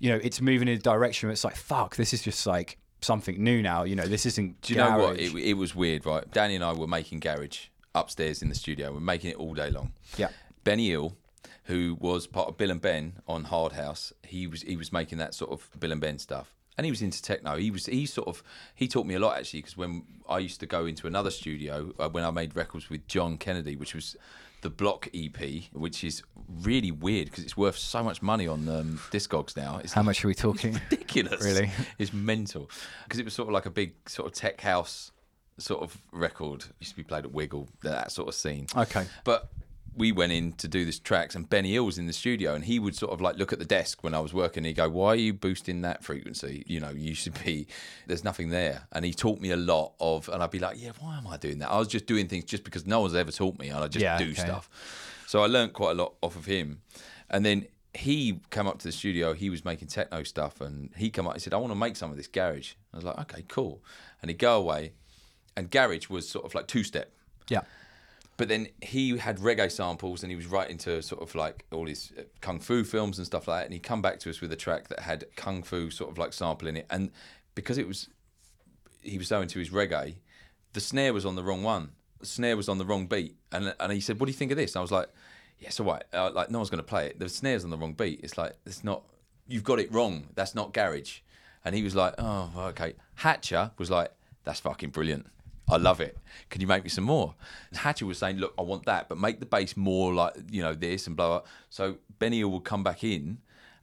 you know, it's moving in a direction where it's like, fuck, this is just like something new now. You know, this isn't. Do you know what? garage. It, it was weird, right? Danny and I were making garage upstairs in the studio. We're making it all day long. Yeah. Benny Ill, who was part of Bill and Ben on Hard House, he was he was making that sort of Bill and Ben stuff, and he was into techno. He was he sort of he taught me a lot actually because when I used to go into another studio uh, when I made records with John Kennedy, which was the Block EP, which is really weird because it's worth so much money on um, Discogs now. It's How much are we talking? <laughs> ridiculous. Really? It's mental. Because it was sort of like a big sort of tech house sort of record. Used to be played at Wiggle, that sort of scene. Okay. But we went in to do this tracks and Benny Ill was in the studio and he would sort of like look at the desk when I was working and he'd go, Why are you boosting that frequency? You know, you should be there's nothing there. And he taught me a lot of and I'd be like, Yeah, why am I doing that? I was just doing things just because no one's ever taught me and I just Yeah, do okay. stuff. So I learned quite a lot off of him. And then he came up to the studio, he was making techno stuff, and he come up and said, I want to make some of this garage. I was like, okay, cool. And he'd go away, and garage was sort of like two step. yeah. But then he had reggae samples and he was right into sort of like all his uh, kung fu films and stuff like that. And he'd come back to us with a track that had kung fu sort of like sample in it. And because it was, he was so into his reggae, the snare was on the wrong one. The snare was on the wrong beat. And and he said, What do you think of this? And I was like, Yes, all right. Uh, like, no one's going to play it. The snare's on the wrong beat. It's like, it's not, you've got it wrong. That's not garage. And he was like, Oh, okay. Hatcha was like, That's fucking brilliant. I love it. Can you make me some more? And Hatcha was saying, look, I want that, but make the bass more like, you know, this and blah, blah. So Benny would come back in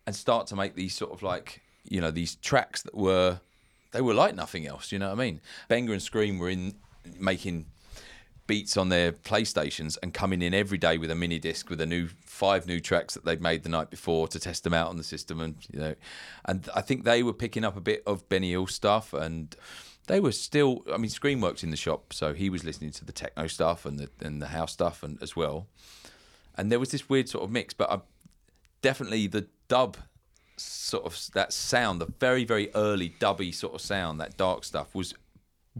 and start to make these sort of like, you know, these tracks that were, they were like nothing else. You know what I mean? Benga and Skream were in making beats on their PlayStations and coming in every day with a mini disc with a new five new tracks that they'd made the night before to test them out on the system and you know and I think they were picking up a bit of Benny Ill stuff and they were still I mean Skream worked in the shop so he was listening to the techno stuff and the and the house stuff and as well and there was this weird sort of mix but I definitely the dub sort of that sound the very very early dubby sort of sound that dark stuff was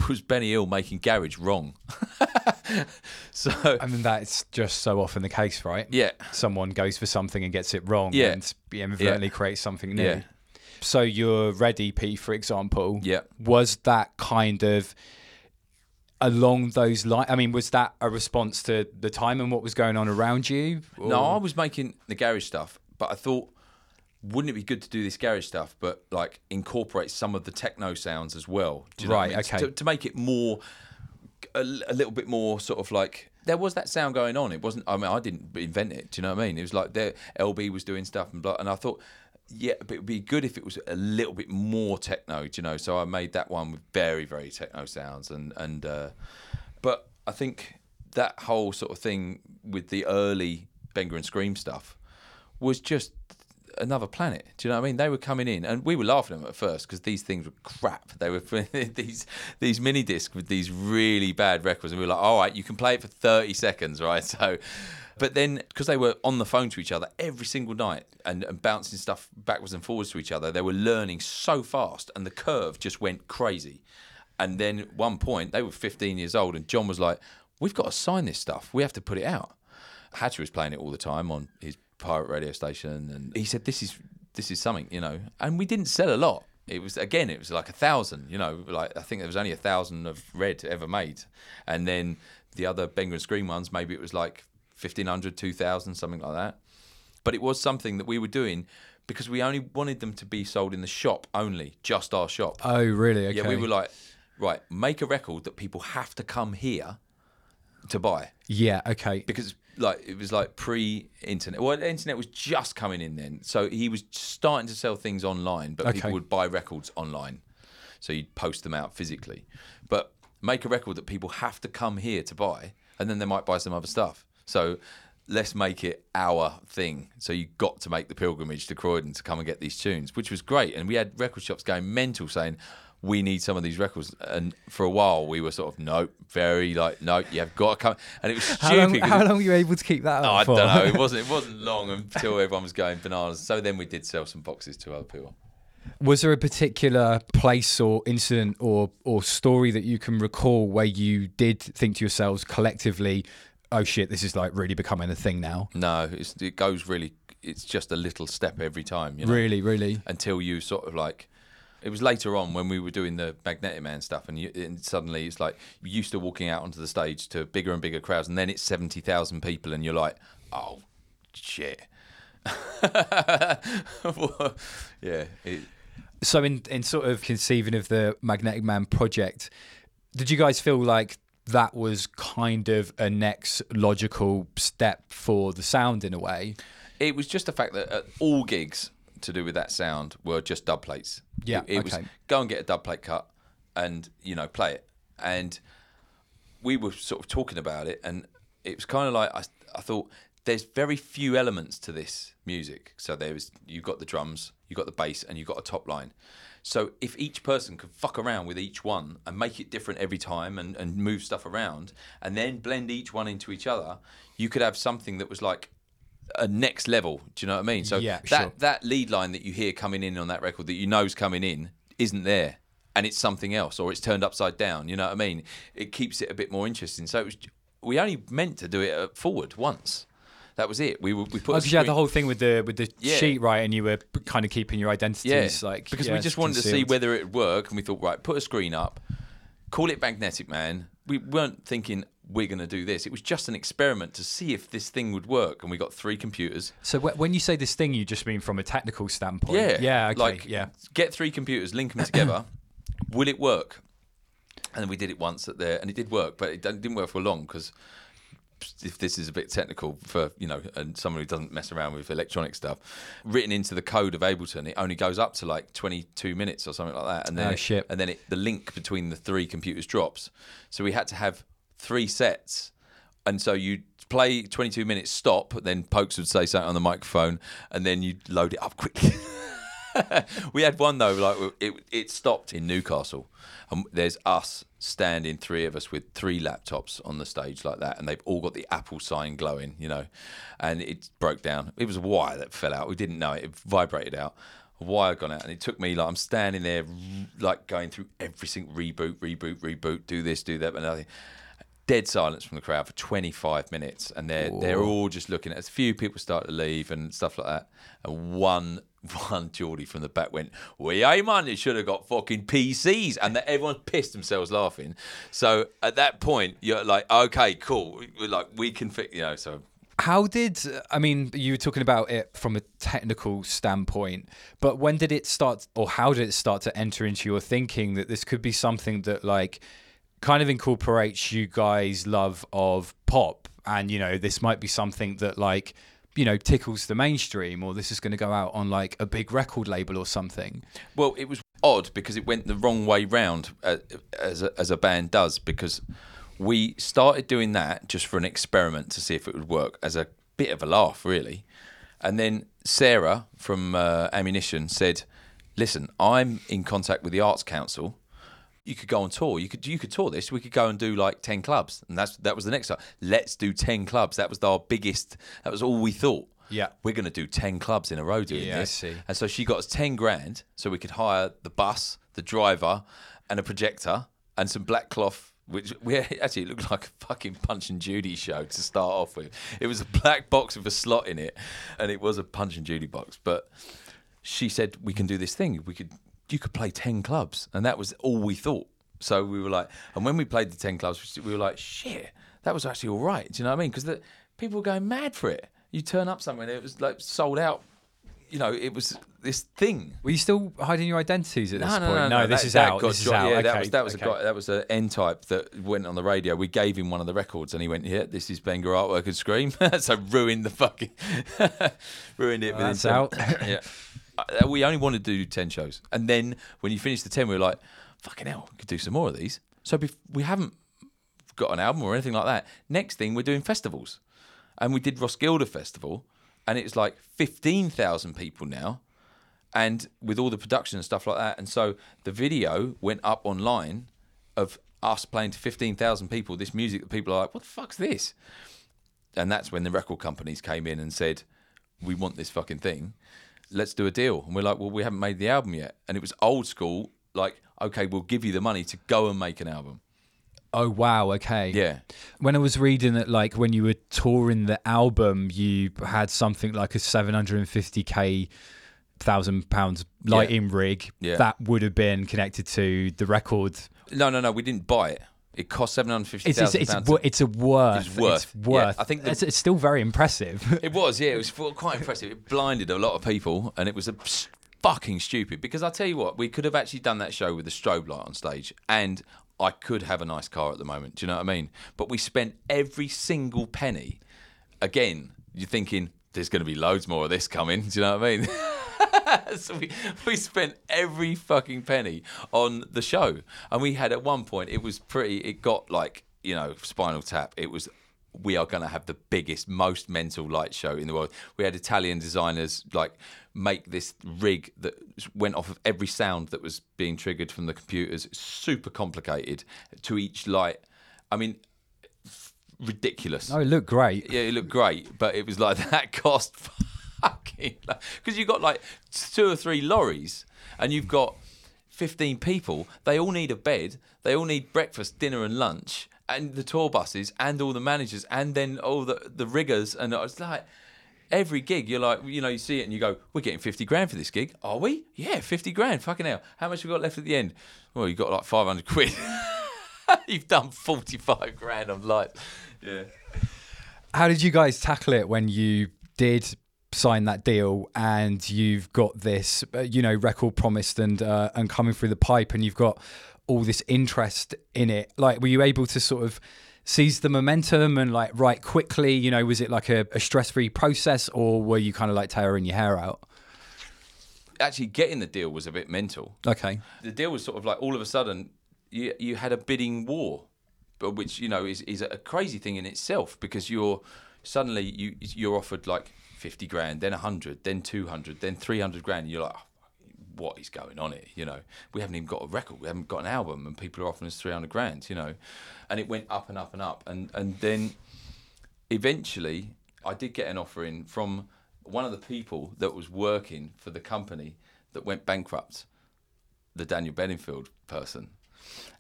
was Benny Ill making garage wrong <laughs> so I mean, that's just so often the case, right? Yeah. Someone goes for something and gets it wrong Yeah. and inadvertently creates something new. Yeah. So your Red EP, for example, Yeah. was that kind of along those lines? I mean, was that a response to the time and what was going on around you? No, I was making the garage stuff, but I thought, wouldn't it be good to do this garage stuff, but like incorporate some of the techno sounds as well? You know what I Right, mean? okay. To, to make it more, a, a little bit more sort of like there was that sound going on. It wasn't. I mean, I didn't invent it. Do you know what I mean? It was like there, LB was doing stuff and blah, and I thought. Yeah, but it'd be good if it was a little bit more techno, you know. So I made that one with very, very techno sounds, and and uh, but I think that whole sort of thing with the early Benga and Skream stuff was just another planet. Do you know what I mean? They were coming in, and we were laughing at them at first because these things were crap. They were <laughs> these these mini discs with these really bad records, and we were like, "All right, you can play it for thirty seconds, right?" <laughs> So, but then because they were on the phone to each other every single night and, and bouncing stuff backwards and forwards to each other, they were learning so fast, and the curve just went crazy. And then one point, they were 15 years old, and John was like, "We've got to sign this stuff. We have to put it out." Hatcha was playing it all the time on his pirate radio station, and he said, "This is this is something, you know. And we didn't sell a lot. It was again, it was like a thousand, you know. Like I think there was only a thousand of Red ever made, and then the other Benga Skream ones, maybe it was like 1500, 2000, something like that. But it was something that we were doing because we only wanted them to be sold in the shop only, just our shop. Oh, really? Okay. Yeah, we were like, right, make a record that people have to come here to buy yeah, okay. because like it was like pre-internet. Well, the internet was just coming in then, so he was starting to sell things online, but Okay. people would buy records online, so you'd post them out physically. But make a record that people have to come here to buy, and then they might buy some other stuff. So let's make it our thing. So you got to make the pilgrimage to Croydon to come and get these tunes, which was great. And we had record shops going mental saying. We need some of these records, and for a while we were sort of no, very like no, you've got to come, and it was stupid. How long, how long were you able to keep that Oh, up I for? don't know. It <laughs> wasn't. It wasn't long until everyone was going bananas. So then we did sell some boxes to other people. Was there a particular place or incident or or story that you can recall where you did think to yourselves collectively, "Oh shit, this is like really becoming a thing now"? No, it's, it goes really. It's just a little step every time. You know? Really, really. Until you sort of like. It was later on when we were doing the Magnetic Man stuff, and, you, and suddenly it's like you used to walking out onto the stage to bigger and bigger crowds, and then it's seventy thousand people, and you're like, oh shit. <laughs> yeah, it, So in in sort of conceiving of the Magnetic Man project, did you guys feel like that was kind of a next logical step for the sound in a way? It was just the fact that uh, all gigs to do with that sound were just dub plates. Yeah, it, it was go and get a dub plate cut and you know play it. And we were sort of talking about it, and it was kind of like I, I thought there's very few elements to this music. So there was you've got the drums, you've got the bass, and you've got a top line. So if each person could fuck around with each one and make it different every time and, and move stuff around and then blend each one into each other, you could have something that was like a next level. Do you know what I mean? So Yeah, that sure. that lead line that you hear coming in on that record that you know's coming in isn't there, and it's something else, or it's turned upside down. You know what I mean? It keeps it a bit more interesting. So it was, we only meant to do it uh, forward once. That was it. We were- we put. Because oh, you had the whole thing with the with the Yeah. sheet right, and you were kind of keeping your identities like because yeah, we just wanted to see whether it would work, and we thought, right, put a screen up, call it Magnetic Man. We weren't thinking we're going to do this. It was just an experiment to see if this thing would work, and we got three computers. So wh- when you say this thing, you just mean from a technical standpoint. Yeah, yeah, okay, Like, yeah. get three computers, link them together. Will it work? And then we did it once at there, and it did work, but it didn't work for long because if this is a bit technical for you know and someone who doesn't mess around with electronic stuff written into the code of ableton it only goes up to like 22 minutes or something like that and then Oh, it- and then it, the link between the three computers drops. So we had to have three sets and so you play 22 minutes stop then pokes would say something on the microphone and then you load it up quickly <laughs> <laughs> we had one though, like it, it stopped in Newcastle, and there's us standing, three of us with three laptops on the stage like that, and they've all got the Apple sign glowing, you know, and it broke down. It was a wire that fell out. We didn't know it. It vibrated out. A wire gone out, and it took me like I'm standing there, like going through every single reboot, reboot, reboot, do this, do that, and nothing dead silence from the crowd for 25 minutes and they're they're all just looking at us. A few people start to leave and stuff like that. And one one Geordie from the back went, "We yeah, man, it should have got fucking PCs," and that everyone pissed themselves laughing. So at that point, you're like, "Okay, cool, We're like we can fix," you know. So How did I mean? You were talking about it from a technical standpoint, but when did it start, or how did it start to enter into your thinking that this could be something that like kind of incorporates you guys' love of pop, and you know this might be something that like you know tickles the mainstream, or this is going to go out on like a big record label or something. Well, it was odd because it went the wrong way round uh, as a, as a band does because we started doing that just for an experiment to see if it would work as a bit of a laugh, really. And then Sarah from uh, Ammunition said, "Listen, I'm in contact with the Arts Council. You could go on tour. You could you could tour this. We could go and do like ten clubs, and that's that was the next time. Let's do ten clubs. That was our biggest. That was all we thought. Yeah. we're going to do ten clubs in a row doing Yeah, this. And so she got us 10 grand so we could hire the bus, the driver, and a projector and some black cloth. Which we <laughs> actually looked like a fucking Punch and Judy show to start off with. It was a black box with a slot in it, and it was a Punch and Judy box. But she said we can do this thing. We could you could play ten clubs, and that was all we thought. So we were like, and when we played the ten clubs, we were like, shit, that was actually all right. Do you know what I mean? Because the people were going mad for it. You turn up somewhere, and it was like sold out. You know, it was this thing. Were you still hiding your identities at this No, no, point? no, no. this that- is that out. This is out. Yeah, okay. that was that was okay. a guy, that was an N-Type that went on the radio. We gave him one of the records, and he went, "Yeah, this is Benga artwork and Skream." <laughs> so ruined the fucking <laughs> ruined it. within That's out. <laughs> yeah, Uh, we only wanted to do ten shows, and then when you finished the ten, we were like, "Fucking hell, we could do some more of these." So bef- we haven't got an album or anything like that. Next thing, we're doing festivals, and we did Roskilde Festival, and it's like fifteen thousand people now and with all the production and stuff like that. And so the video went up online of us playing to 15,000 people this music that people are like, what the fuck's this? And that's when the record companies came in and said, we want this fucking thing. Let's do a deal. And we're like, well, we haven't made the album yet. And it was old school, like, okay, we'll give you the money to go and make an album. Oh wow. Okay. Yeah. When I was reading that, like when you were touring the album, you had something like a 750k thousand pounds lighting rig Yeah. that would have been connected to the record. No, no, no, we didn't buy it. It cost seven hundred fifty It's it's it's, it's a worth. It's worth, It's yeah. I think the- it's, it's still very impressive. <laughs> It was, yeah. It was quite impressive. It blinded a lot of people, and it was a fucking stupid. Because I tell you what, we could have actually done that show with a strobe light on stage, and I could have a nice car at the moment. Do you know what I mean? But we spent every single penny. Again, you're thinking there's going to be loads more of this coming. <laughs> Do you know what I mean? <laughs> <laughs> so we, we spent every fucking penny on the show. And we had at one point it was pretty it got like you know spinal tap. It was we are going to have the biggest most mental light show in the world. We had italian designers like make this rig that went off of every sound that was being triggered from the computers. Super complicated to each light. I mean ridiculous. Oh, it looked great. yeah, it looked great, but it was like <laughs> that cost fucking because you've got like two or three lorries and you've got 15 people. They all need a bed, they all need breakfast, dinner, and lunch, and the tour buses, and all the managers, and then all the, the riggers. And it's like every gig, you're like, you know, you see it and you go, we're getting 50 grand for this gig. Are we? Yeah, 50 grand. Fucking hell. How much we got left at the end? Well, you got like 500 quid. <laughs> You've done 45 grand on lights. Yeah. How did you guys tackle it when you did sign that deal and you've got this, uh, you know, record promised and uh, and coming through the pipe, and you've got all this interest in it? Like, were you able to sort of seize the momentum and like write quickly? You know, was it like a, a stress free process, or were you kind of like tearing your hair out? Actually, getting the deal was a bit mental. Okay. the deal was sort of like all of a sudden you you had a bidding war, but which you know is is a crazy thing in itself because you're suddenly you you're offered like fifty grand, then hundred, then two hundred, then three hundred grand. And you're like, "Oh, what is going on here? You know, we haven't even got a record, we haven't got an album, and people are offering us three hundred grand. You know, and it went up and up and up, and and then eventually I did get an offer in from one of the people that was working for the company that went bankrupt the Daniel Bedingfield person.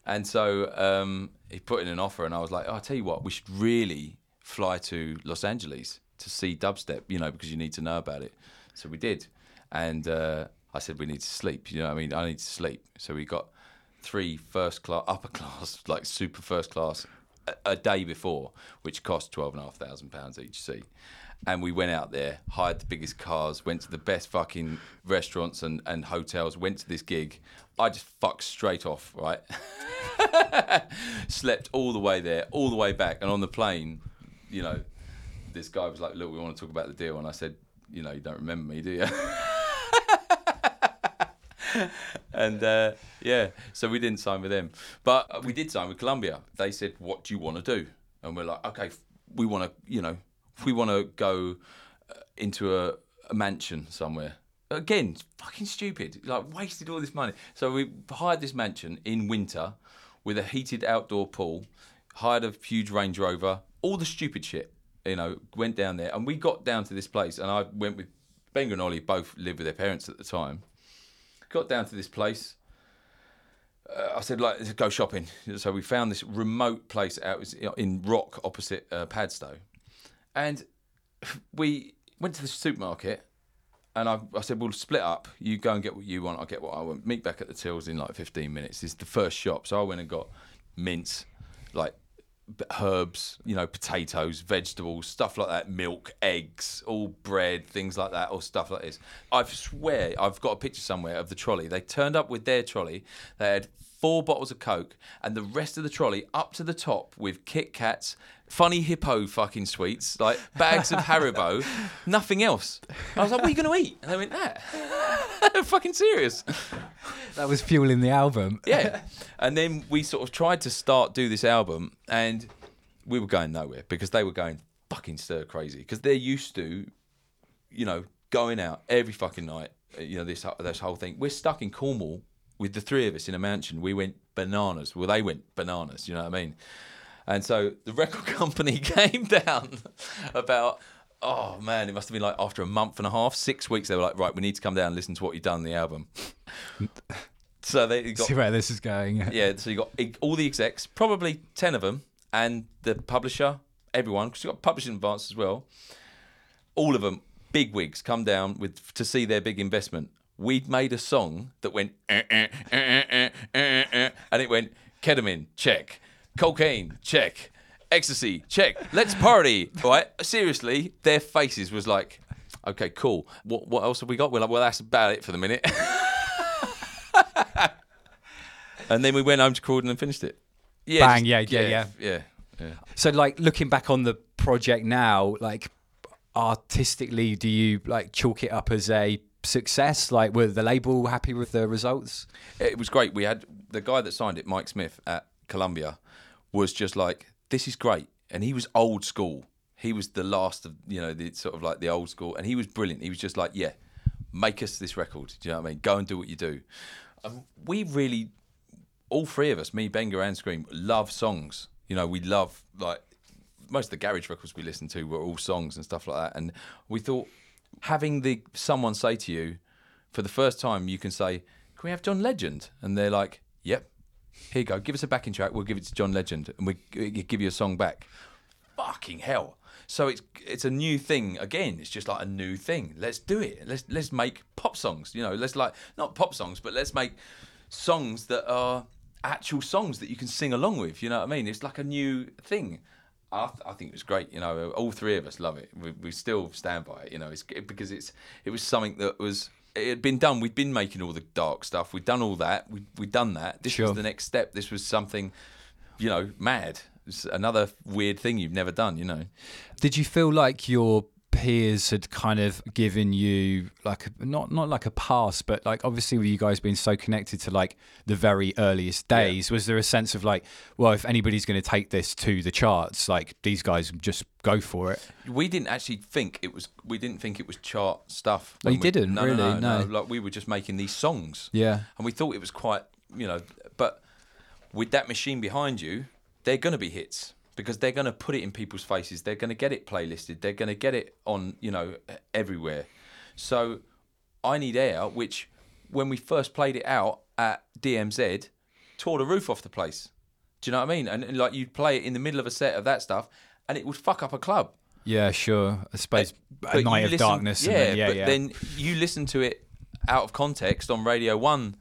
And so um, he put in an offer, and I was like, oh, I'll tell you what, we should really fly to Los Angeles to see dubstep, you know, because you need to know about it. So we did. And uh, I said, we need to sleep, you know I mean? I need to sleep. So we got three first class, <laughs> upper class, like super first class a, a day before, which cost £12,500 each seat. And we went out there, hired the biggest cars, went to the best fucking restaurants and, and hotels, went to this gig. I just fucked straight off, right? <laughs> Slept all the way there, all the way back. And on the plane, you know, this guy was like, Look, we want to talk about the deal. And I said, You know, you don't remember me, do you? <laughs> and uh, yeah, so we didn't sign with them, but we did sign with Columbia. They said, "What do you want to do?" And we're like, "Okay, we want to, you know, we want to go uh, into a, a mansion somewhere." Again, fucking stupid. Like wasted all this money. So we hired this mansion in winter with a heated outdoor pool. Hired a huge Range Rover. All the stupid shit. You know, went down there and we got down to this place. And I went with Ben and Ollie. Both lived with their parents at the time got down to this place. Uh, I said, like, let's go shopping. So we found this remote place out in Rock opposite uh, Padstow. And we went to the supermarket and I, I said, "We'll split up. You go and get what you want. I'll get what I want. Meet back at the tills in like 15 minutes." Is the first shop, so I went and got mints, like herbs, you know, potatoes, vegetables, stuff like that, milk, eggs, all bread, things like that, or stuff like this. I swear, I've got a picture somewhere of the trolley. They turned up with their trolley. They had four bottles of Coke and the rest of the trolley up to the top with Kit Kats, funny hippo fucking sweets, like bags of Haribo, <laughs> nothing else. I was like, what are you going to eat? And they went, that. <laughs> fucking serious. That was fueling the album. Yeah. <laughs> And then we sort of tried to start do this album and we were going nowhere because they were going fucking stir crazy because they're used to, you know, going out every fucking night. uh, You know this this whole thing. We're stuck in Cornwall with the three of us in a mansion. We went bananas. Well, they went bananas. You know what I mean? And so the record <laughs> company <laughs> came down about. Oh man, it must have been like after a month and a half, six weeks. They were like, right, we need to come down and listen to what you've done in the album. <laughs> so they got See where this is going. yeah, so you got all the execs, probably 10 of them, and the publisher, everyone, because you got publishing advance as well. All of them, big wigs, come down with to see their big investment. We'd made a song that went, eh, eh, eh, eh, eh, eh, eh, and it went ketamine, check, cocaine, check, ecstasy, check, let's party. Right? Seriously, their faces was like, okay, cool. What what else have we got? We're like, well, that's about it for the minute. <laughs> and then we went home to Croydon and finished it. Yeah, Bang, yeah, yeah, yeah, yeah, yeah. So, like, looking back on the project now, like, artistically, do you like chalk it up as a success? Like, were the label happy with the results? It was great. We had the guy that signed it, Mike Smith at Columbia, was just like, "This is great," and he was old school. He was the last of you know the sort of like the old school, and he was brilliant. He was just like, "Yeah, make us this record." Do you know what I mean? Go and do what you do. Um, we really, all three of us, me, Benga, and Skream, love songs. You know, we love like most of the garage records we listened to were all songs and stuff like that. And we thought having the someone say to you for the first time, you can say, "Can we have John Legend?" And they're like, "Yep, here you go. Give us a backing track. We'll give it to John Legend, and we we give you a song back." Fucking hell! So it's it's a new thing again. It's just like a new thing. Let's do it. Let's let's make pop songs. You know, let's like not pop songs, but let's make songs that are actual songs that you can sing along with. You know what I mean? It's like a new thing. I, th- I think it was great. You know, all three of us love it. We, we still stand by it. You know, it's because it's it was something that was it had been done. We'd been making all the dark stuff. We'd done all that. We we'd done that. This Sure. was the next step. This was something, you know, mad. It's another weird thing you've never done. You know. Did you feel like your peers had kind of given you like a, not not like a pass, but like obviously with you guys being so connected to like the very earliest days, was there a sense of like, well, if anybody's going to take this to the charts, like these guys just go for it? We didn't actually think it was. We didn't think it was chart stuff. You we- didn't? no, Really? No, no, No. no. Like we were just making these songs. Yeah. and we thought it was quite, you know, but with that machine behind you, they're going to be hits because they're going to put it in people's faces. They're going to get it playlisted. They're going to get it on, you know, everywhere. So, I need air, which when we first played it out at DMZ, tore the roof off the place. Do you know what I mean? And, and like you'd play it in the middle of a set of that stuff, and it would fuck up a club. Yeah, sure. I suppose But a night of listen- darkness. Yeah, then, yeah, but yeah. then you listen to it out of context on Radio One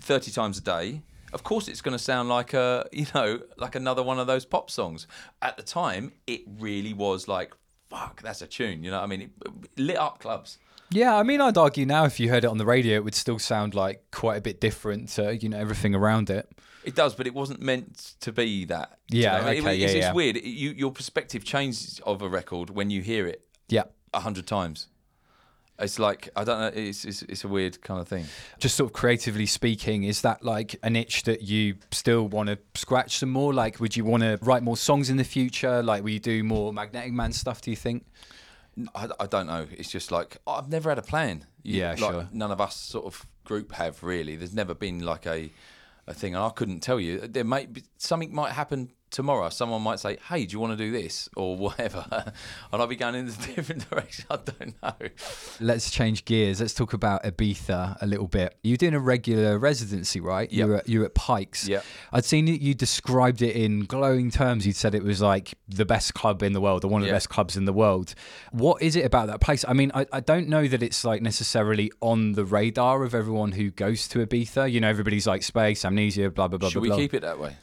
30 times a day. Of course, it's going to sound like a <laughs> you know like another one of those pop songs. At the time, it really was like fuck, that's a tune. You know I mean? It, it lit up clubs. Yeah, I mean, I'd argue now if you heard it on the radio, it would still sound like quite a bit different to you know everything around it. It does, but it wasn't meant to be that. Yeah, know? It- okay, it's, yeah, it's yeah. weird. You, your perspective changes of a record when you hear it Yeah, a hundred times. It's like I don't know. It's, it's it's a weird kind of thing. just sort of creatively speaking, is that like an itch that you still want to scratch some more? Like, would you want to write more songs in the future? Like, will you do more Magnetic Man stuff? Do you think? I, I don't know. It's just like I've never had a plan. You- Yeah, like, sure. None of us sort of group have really. There's never been like a a thing. And I couldn't tell you. There might be something might happen tomorrow someone might say, "Hey, do you want to do this or whatever?" <laughs> and I'll be going in a <laughs> different direction. I don't know. Let's change gears. Let's talk about Ibiza a little bit. You're doing a regular residency, right? Yep. You're at, you're at Pikes. Yep. I'd seen that you described it in glowing terms. You'd said it was like the best club in the world or one of the best clubs in the world. What is it about that place? I mean, I, I don't know that it's like necessarily on the radar of everyone who goes to Ibiza. You know, everybody's like space, amnesia, blah, blah, blah, Should blah, we blah. keep it that way?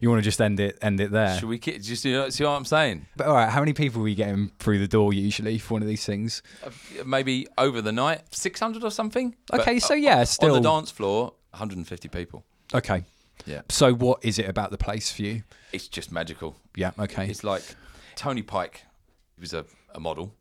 You want to just end it, end it there? Should we keep? Just you know, see what I'm saying? But all right, how many people are we getting through the door usually for one of these things? Uh, Maybe over the night, 600 or something. But Okay, so o- yeah, on still- the dance floor, 150 people. Okay. Yeah, So what is it about the place for you? it's just magical. Yeah, okay. It's like Tony Pike. He was a, a model.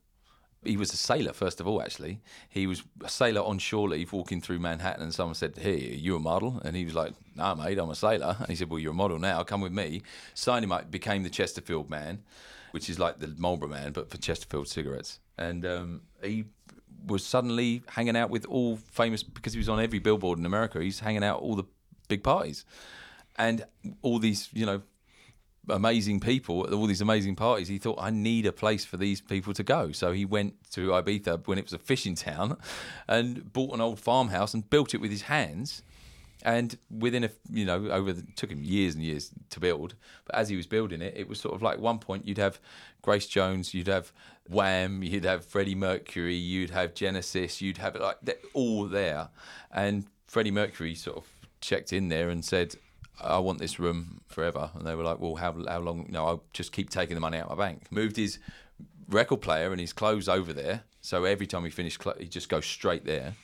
He was a sailor first of all. Actually, he was a sailor on shore leave, walking through Manhattan, and someone said, "Hey, are you a model?" And he was like, "No, mate, I'm a sailor." And he said, "Well, you're a model now. Come with me." Signed him up, became the Chesterfield man, which is like the Marlboro man, but for Chesterfield cigarettes. And um, he was suddenly hanging out with all famous because he was on every billboard in America. He's hanging out all the big parties, and all these, you know, amazing people at all these amazing parties. He thought, I need a place for these people to go. So he went to Ibiza when it was a fishing town and bought an old farmhouse and built it with his hands. And within a, you know, over the, took him years and years to build. But as he was building it, it was sort of like one point you'd have Grace Jones, you'd have Wham, you'd have Freddie Mercury, you'd have Genesis, you'd have it like all there. And Freddie Mercury sort of checked in there and said, I want this room forever. And they were like, well, how, how long? No, I'll just keep taking the money out of my bank. Moved his record player and his clothes over there. So every time he finished, he'd just go straight there.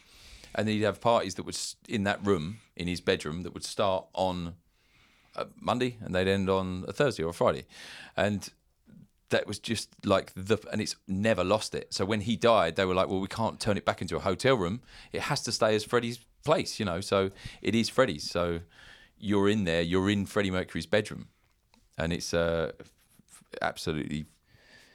And then he'd have parties that would, in that room, in his bedroom, that would start on a Monday and they'd end on a Thursday or a Friday. And that was just like the and it's never lost it. So when he died, they were like, "Well, we can't turn it back into a hotel room. It has to stay as Freddie's place, you know." So it is Freddie's. So you're in there. You're in Freddie Mercury's bedroom, and it's uh, absolutely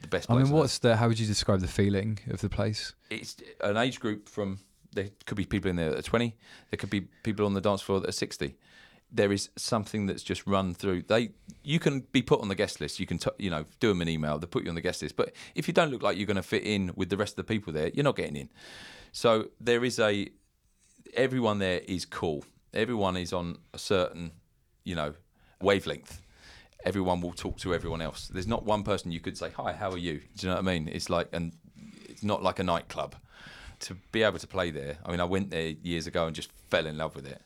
the best. I mean, what's the? How would you describe the feeling of the place? it's an age group from there could be people in there that are 20 there could be people on the dance floor that are 60 there is something that's just run through they you can be put on the guest list you can t- you know do them an email they put you on the guest list but if you don't look like you're going to fit in with the rest of the people there you're not getting in so there is a everyone there is cool everyone is on a certain you know wavelength. Everyone will talk to everyone else. There's not one person you could say hi how are you? Do you know what i mean? It's like and it's not like a nightclub. To be able to play there i mean i went there years ago and just fell in love with it.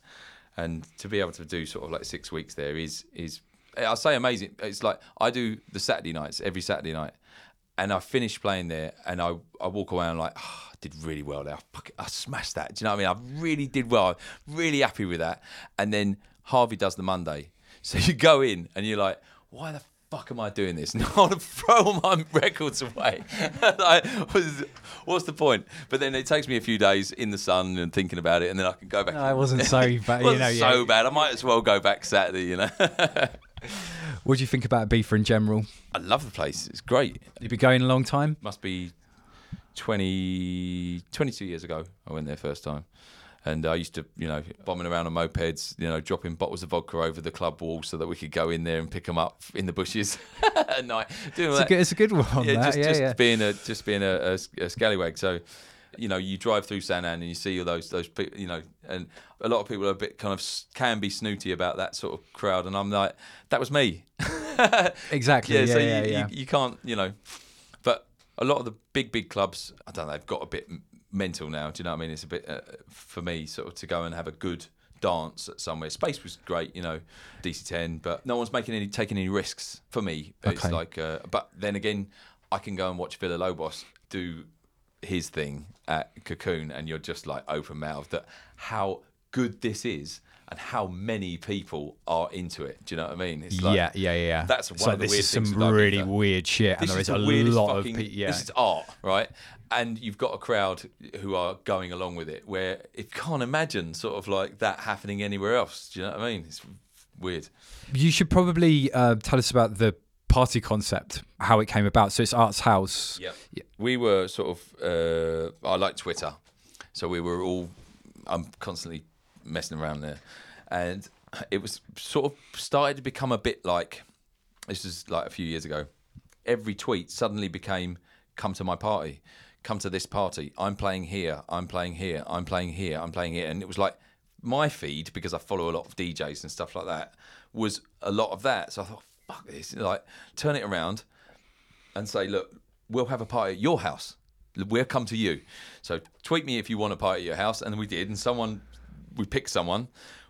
And to be able to do sort of like six weeks there is is i'll say amazing. It's like i do the saturday nights every saturday night and I finish playing there, and I, I walk away and I'm like, oh, I did really well there. It, I smashed that. Do you know what I mean? I really did well. I'm really happy with that. And then Harvey does the Monday, <laughs> so you go in and you're like, why the fuck am I doing this? No, I want to throw all my records away. <laughs> like, what's, what's the point? But then it takes me a few days in the sun and thinking about it, and then I can go back. No, it wasn't so <laughs> bad. It you know, so yeah. bad. I might as well go back Saturday. You know. What do you think about Ibiza in general? I love the place. It's great. You've been going a long time. must be 20, 22 years ago. I went there first time. And I used to, you know, bombing around on mopeds, you know, dropping bottles of vodka over the club wall so that we could go in there and pick them up in the bushes <laughs> at night. Doing It's a good, it's a good one. yeah, that. just, yeah, just yeah. being a just being a, a, a scallywag. So, you know, you drive through San Ann and you see all those those people, you know, and a lot of people are a bit kind of can be snooty about that sort of crowd, and I'm like, that was me. <laughs> Exactly. yeah, Yeah, so yeah, you, yeah. You, you can't, you know, but a lot of the big, big clubs, I don't know, they've got a bit mental now. Do you know what I mean? It's a bit, uh, for me, sort of to go and have a good dance at somewhere. Space was great, you know, DC10, but no one's making any, taking any risks for me. It's Okay. like, uh, but then again, I can go and watch Villalobos do his thing at Cocoon, and you're just like open mouthed that how good this is and how many people are into it. Do you know what I mean? It's like, yeah, yeah, yeah. That's one so of the this weird is some things with Ibiza. really weird shit, and This there is is the a lot fucking, of people. Yeah, This is art, right? And you've got a crowd who are going along with it. Where it can't imagine sort of like that happening anywhere else. Do you know what I mean? It's weird. you should probably uh, tell us about the party concept, how it came about. So it's Arts House. Yep. We were sort of. Uh, I like Twitter, so we were all. I'm constantly messing around there, and it was sort of started to become a bit like This is like a few years ago. Every tweet suddenly became, "Come to my party, come to this party. I'm playing here. I'm playing here. I'm playing here. I'm playing here." And it was like my feed because I follow a lot of DJs and stuff like that was a lot of that. So I thought, "Fuck this!" Like turn it around and say, look, we'll have a party at your house. We'll come to you. So tweet me if you want a party at your house. And we did. And someone, we picked someone,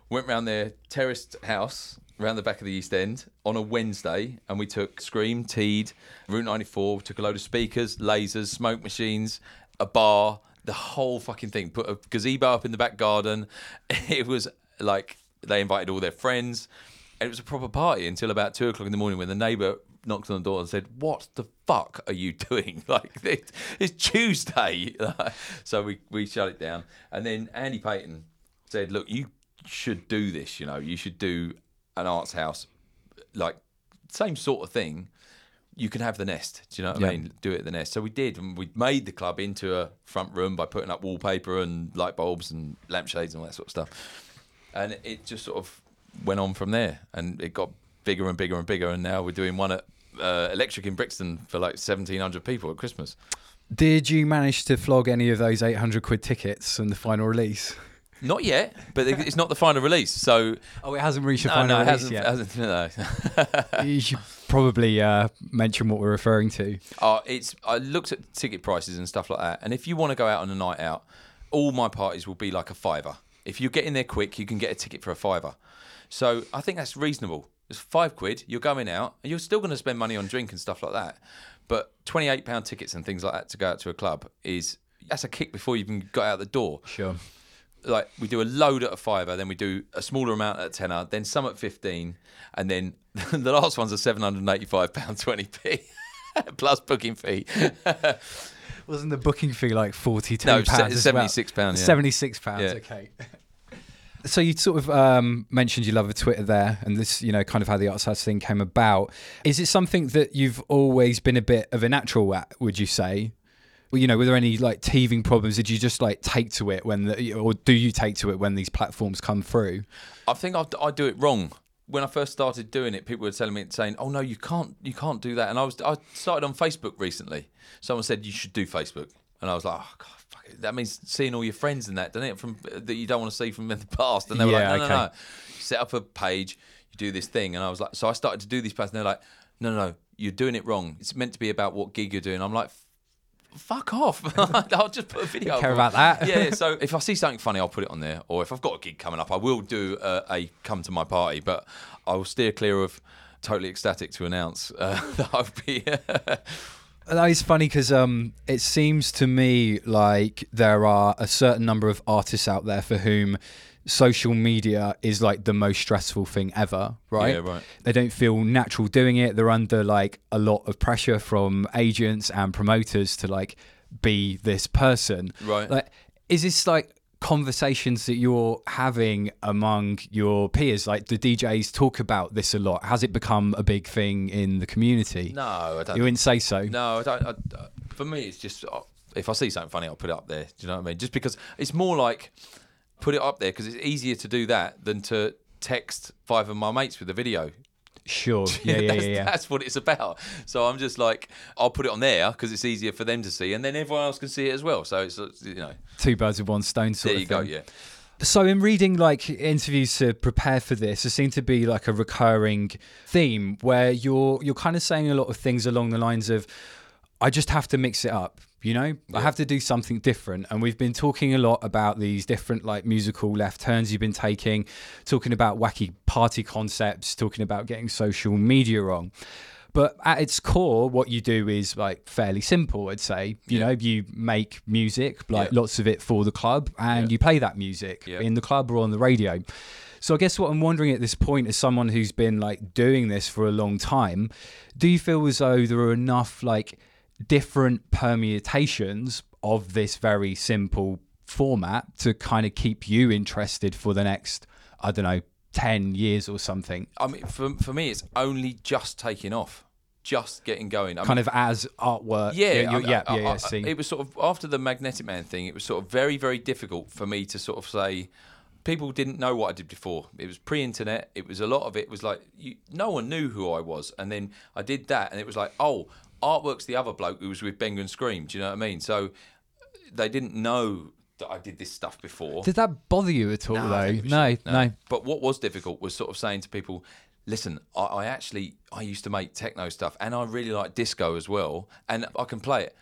went round their terraced house around the back of the East End on a Wednesday. And we took Skream, Teed, Route 94, took a load of speakers, lasers, smoke machines, a bar, the whole fucking thing. Put a gazebo up in the back garden. <laughs> It was like they invited all their friends. And it was a proper party until about two o'clock in the morning when the neighbour knocked on the door and said, "What the fuck are you <laughs> doing? <laughs> Like it's, it's Tuesday." <laughs> so we we shut it down, and then Andy Payton said, "Look, you should do this. You know, you should do an arts house, like same sort of thing." You can have the nest. Do you know what Yeah. I mean? Do it at the nest. So we did, and we made the club into a front room by putting up wallpaper and light bulbs and lampshades and all that sort of stuff and it just sort of went on from there and it got bigger and bigger and bigger and now we're doing one at uh, electric in brixton for like 1700 people at christmas Did you manage to flog any of those 800 quid tickets from the final release? not yet but it's not the final release so Oh, it hasn't reached the no, final no, it release hasn't, yet. hasn't no. <laughs> you should probably uh, mention what we're referring to. Uh, it's I looked at ticket prices and stuff like that, and if you want to go out on a night out, all my parties will be like a fiver. If you get in there quick, you can get a ticket for a fiver. So I think that's reasonable. It's five quid. You're going out, and you're still going to spend money on drink and stuff like that. But twenty-eight pound tickets and things like that to go out to a club is that's a kick before you even got out the door Sure. like we do a load at a fiver, then we do a smaller amount at a tenner, then some at fifteen, and then <laughs> the last one's a seven hundred and eighty-five pound twenty p <laughs> plus booking fee. <laughs> Wasn't the booking fee like 42 No, pounds? se- as well? £76, yeah. 76 pounds, Yeah. okay. So you sort of um, mentioned you love a Twitter there, and this, you know, kind of how the House thing came about. Is it something that you've always been a bit of a natural at? Would you say? Well, you know, were there any like teething problems? Did you just like take to it when, the, or do you take to it when these platforms come through? I think I, I do it wrong. When I first started doing it, people were telling me saying, "Oh no, you can't, you can't do that." And I was, I started on Facebook recently. Someone said you should do Facebook, and I was like, "Oh God. That means seeing all your friends and that, doesn't it? From that you don't want to see from in the past." And they were Yeah, like, "No, okay. no, no, set up a page, you do this thing." And I was like, so I started to do these posts, and they're like, "No, no, no, you're doing it wrong. It's meant to be about what gig you're doing." I'm like. Fuck off! <laughs> I'll just put a video. care about that. Yeah, so <laughs> if I see something funny, I'll put it on there. Or if I've got a gig coming up, I will do a, a come to my party. But I will steer clear of totally ecstatic to announce uh, <laughs> that I'll be. That is funny because um, it seems to me like there are a certain number of artists out there for whom social media is like the most stressful thing ever, right? Yeah, right. They don't feel natural doing it. They're under like a lot of pressure from agents and promoters to like be this person. Right. Like, is this like conversations that you're having among your peers? Like, the DJs talk about this a lot. Has it become a big thing in the community? no, I don't. You wouldn't say so. No, I don't. I, I- for me, it's just uh, if I see something funny, I'll put it up there. Do you know what I mean? Just because it's more like put it up there because it's easier to do that than to text five of my mates with a video. Sure. <laughs> Yeah, yeah, that's, yeah, yeah. that's what it's about. So I'm just like, I'll put it on there because it's easier for them to see, and then everyone else can see it as well. So it's you know, Two birds with one stone sort there of you go. Yeah. So in reading like interviews to prepare for this, there seemed to be like a recurring theme where you're you're kind of saying a lot of things along the lines of, I just have to mix it up. You know, I have to do something different. And we've been talking a lot about these different like musical left turns you've been taking, talking about wacky party concepts, talking about getting social media wrong. But at its core, what you do is like fairly simple, I'd say. You know, you make music, like Yeah. lots of it for the club, and Yeah. you play that music Yeah. in the club or on the radio. So I guess what I'm wondering at this point, as someone who's been like doing this for a long time, do you feel as though there are enough like different permutations of this very simple format to kind of keep you interested for the next, I don't know, 10 years or something? I mean, for for me, it's only just taking off, just getting going. I mean, Kind of as artwork. Yeah, yeah, I- yeah, I- yeah, It was sort of after the Magnetic Man thing. It was sort of very, very difficult for me to sort of say, people didn't know what I did before. It was pre-internet. It was a lot of it was like you, no one knew who I was, and then I did that, and it was like, oh, artwork's the other bloke who was with Benga and Skream. Do you know what I mean? So they didn't know that I did this stuff before. Did that bother you at all, No, though? don't No, no. But what was difficult was sort of saying to people, listen, I, I actually I used to make techno stuff, and I really like disco as well, and I can play it.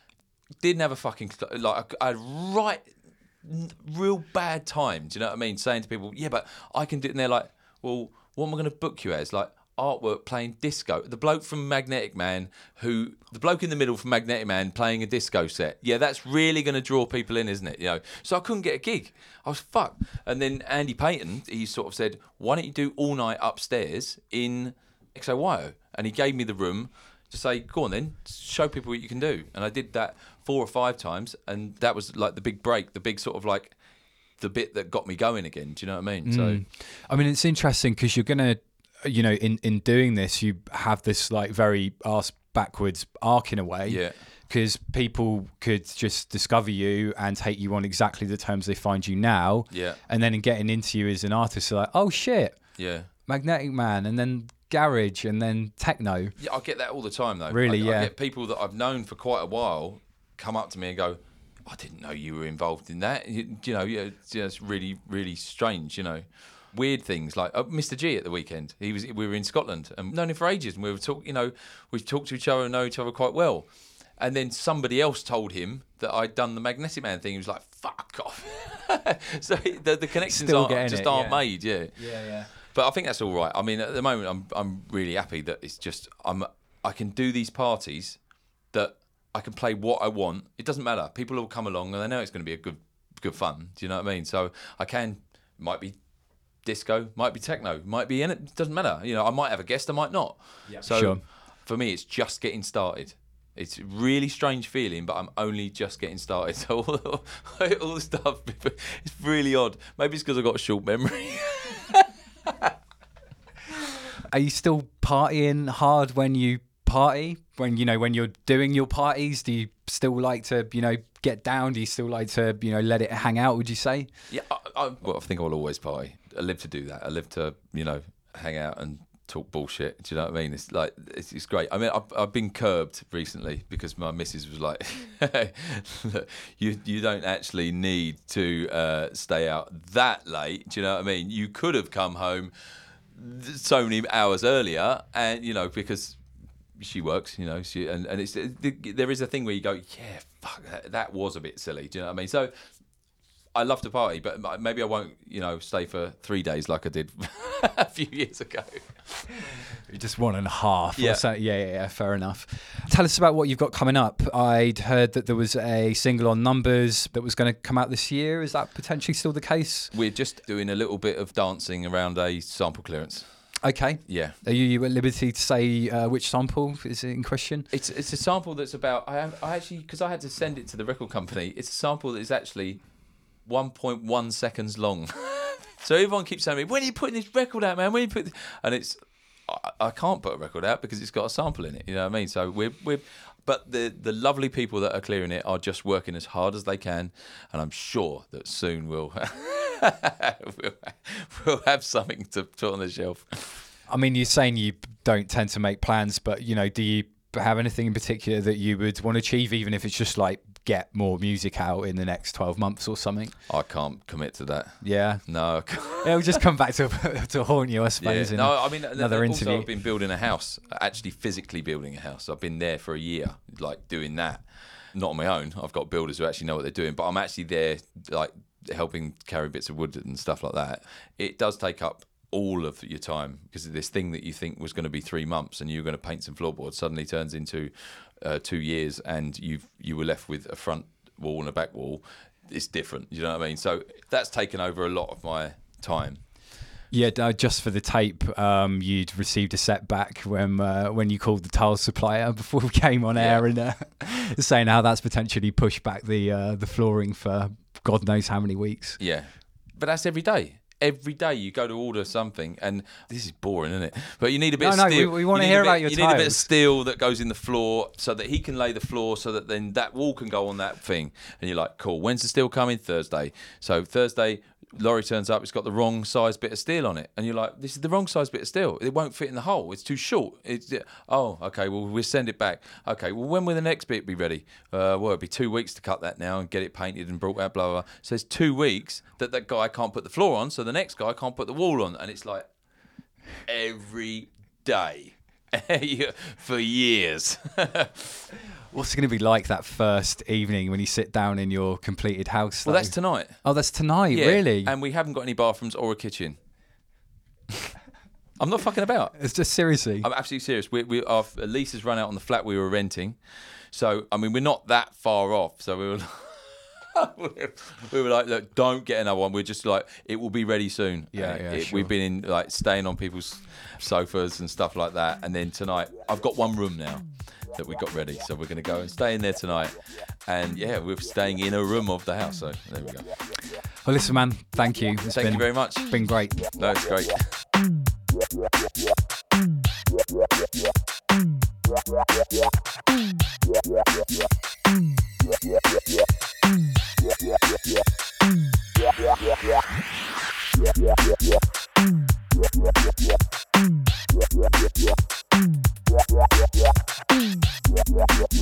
Didn't have a fucking like I had right real bad time. Do you know what I mean? Saying to people, yeah, but I can do it, and they're like, well, what am I going to book you as? Like artwork playing disco. The bloke from Magnetic Man, who the bloke in the middle from Magnetic Man playing a disco set. Yeah, that's really going to draw people in, isn't it? You know, so I couldn't get a gig. I was fucked. And then Andy Peyton, he sort of said, why don't you do all night upstairs in XOYO? And he gave me the room to say, go on then, show people what you can do. And I did that four or five times, and that was like the big break, the big sort of like the bit that got me going again. Do you know what I mean? So mm. I mean, it's interesting because you're gonna, you know, in in doing this, you have this like very ass backwards arc in a way. Yeah. Because people could just discover you and take you on exactly the terms they find you now. Yeah. And then in getting into you as an artist, they're like, oh shit, yeah. Magnetic Man, and then garage, and then techno. Yeah, I get that all the time though. Really, I, yeah. I get people that I've known for quite a while come up to me and go, "I didn't know you were involved in that." You, you know, yeah, it's, yeah, it's really, really strange. You know, weird things like uh, Mr. G at the weekend. He was, we were in Scotland and known him for ages, and we were talk, you know, we talked to each other and know each other quite well. And then somebody else told him that I'd done the Magnetic Man thing. He was like, "Fuck off!" <laughs> so the, the connections Still aren't, just it, aren't yeah. made. Yeah. Yeah, yeah. But I think that's all right. I mean, at the moment, I'm I'm really happy that it's just I'm I can do these parties that I can play what I want. It doesn't matter. People will come along and they know it's going to be a good good fun. Do you know what I mean? So I can might be disco, might be techno, might be in it. It doesn't matter. You know, I might have a guest, I might not. so Sure. for me, it's just getting started. It's a really strange feeling, but I'm only just getting started. <laughs> So all, all the stuff, it's really odd. Maybe it's because I've got a short memory. <laughs> Are you still partying hard when you party? When you know when you're doing your parties, do you still like to you know get down? Do you still like to you know let it hang out? Would you say? Yeah, I, I, well, I think I'll always party. I live to do that. I live to, you know, hang out and talk bullshit. Do you know what I mean? It's like it's, it's great. I mean, I've, I've been curbed recently because my missus was like, <laughs> "Look, "You you don't actually need to uh, stay out that late." Do you know what I mean? You could have come home so many hours earlier, and you know because she works, you know, she and, and it's there is a thing where you go, yeah, fuck, that, that was a bit silly. Do you know what I mean? So I love to party, but maybe I won't, you know, stay for three days like I did <laughs> a few years ago. <laughs> Just one and a half. Yeah. yeah, yeah, yeah. Fair enough. Tell us about what you've got coming up. I'd heard that there was a single on Numbers that was going to come out this year. Is that potentially still the case? We're just doing a little bit of dancing around a sample clearance. Okay. Yeah. Are you at liberty to say uh, which sample is in question? It's it's a sample that's about I have, I actually because I had to send it to the record company. It's a sample that is actually 1.1 seconds long. <laughs> so everyone keeps saying me, "When are you putting this record out, man? When are you put?" This? And it's I, I can't put a record out because it's got a sample in it. You know what I mean? So we're we're. But the the lovely people that are clearing it are just working as hard as they can, and I'm sure that soon we'll <laughs> we'll, <laughs> we'll have something to put on the shelf. I mean, you're saying you don't tend to make plans, but you know, do you have anything in particular that you would want to achieve, even if it's just like get more music out in the next 12 months or something? I can't commit to that. Yeah. No, <laughs> It'll just come back to <laughs> to haunt you, I suppose. in No, I mean another also interview. I've been building a house, actually physically building a house. I've been there for a year, like doing that. Not on my own. I've got builders who actually know what they're doing, but I'm actually there, like helping carry bits of wood and stuff like that. It does take up all of your time because this thing that you think was going to be three months and you're going to paint some floorboards suddenly turns into uh, two years, and you've you were left with a front wall and a back wall. It's different. You know what I mean? So that's taken over a lot of my time. Yeah, no, just for the tape, um, you'd received a setback when uh, when you called the tile supplier <laughs> before we came on air and uh, <laughs> saying how that's potentially pushed back the uh, the flooring for God knows how many weeks. Yeah, but that's every day. Every day you go to order something, and this is boring, isn't it? But you need a bit No, of no, steel. we- we wanna hear bit- about your You need a bit of steel that goes in the floor so that he can lay the floor, so that then that wall can go on that thing. And you're like, cool. When's the steel coming? Thursday. So Thursday, lorry turns up, it's got the wrong size bit of steel on it, and you're like, "This is the wrong size bit of steel. It won't fit in the hole. It's too short." It's oh, okay. Well, we'll send it back. Okay. Well, when will the next bit be ready? Uh, well, it'd be two weeks to cut that now and get it painted and brought out. Blah blah. blah. So it's two weeks that that guy can't put the floor on, so the next guy can't put the wall on, and it's like every day <laughs> for years. <laughs> What's it going to be like that first evening when you sit down in your completed house? well, though? that's tonight. Oh, that's tonight, Yeah, really? And we haven't got any bathrooms or a kitchen. I'm not fucking about. <laughs> it's just seriously. I'm absolutely serious. We, we, our lease has run out on the flat we were renting. So, I mean, we're not that far off. So we were. <laughs> we were like, look, don't get another one. We're just like, it will be ready soon. Yeah, yeah, it- sure. We've been in like staying on people's sofas and stuff like that. And then tonight, I've got one room now that we got ready. So we're going to go and stay in there tonight. And yeah, we're staying in a room of the house. So there we go. well, listen, man, thank you. It's Thank been, you very much. It's been great. No, it's great. Yeah.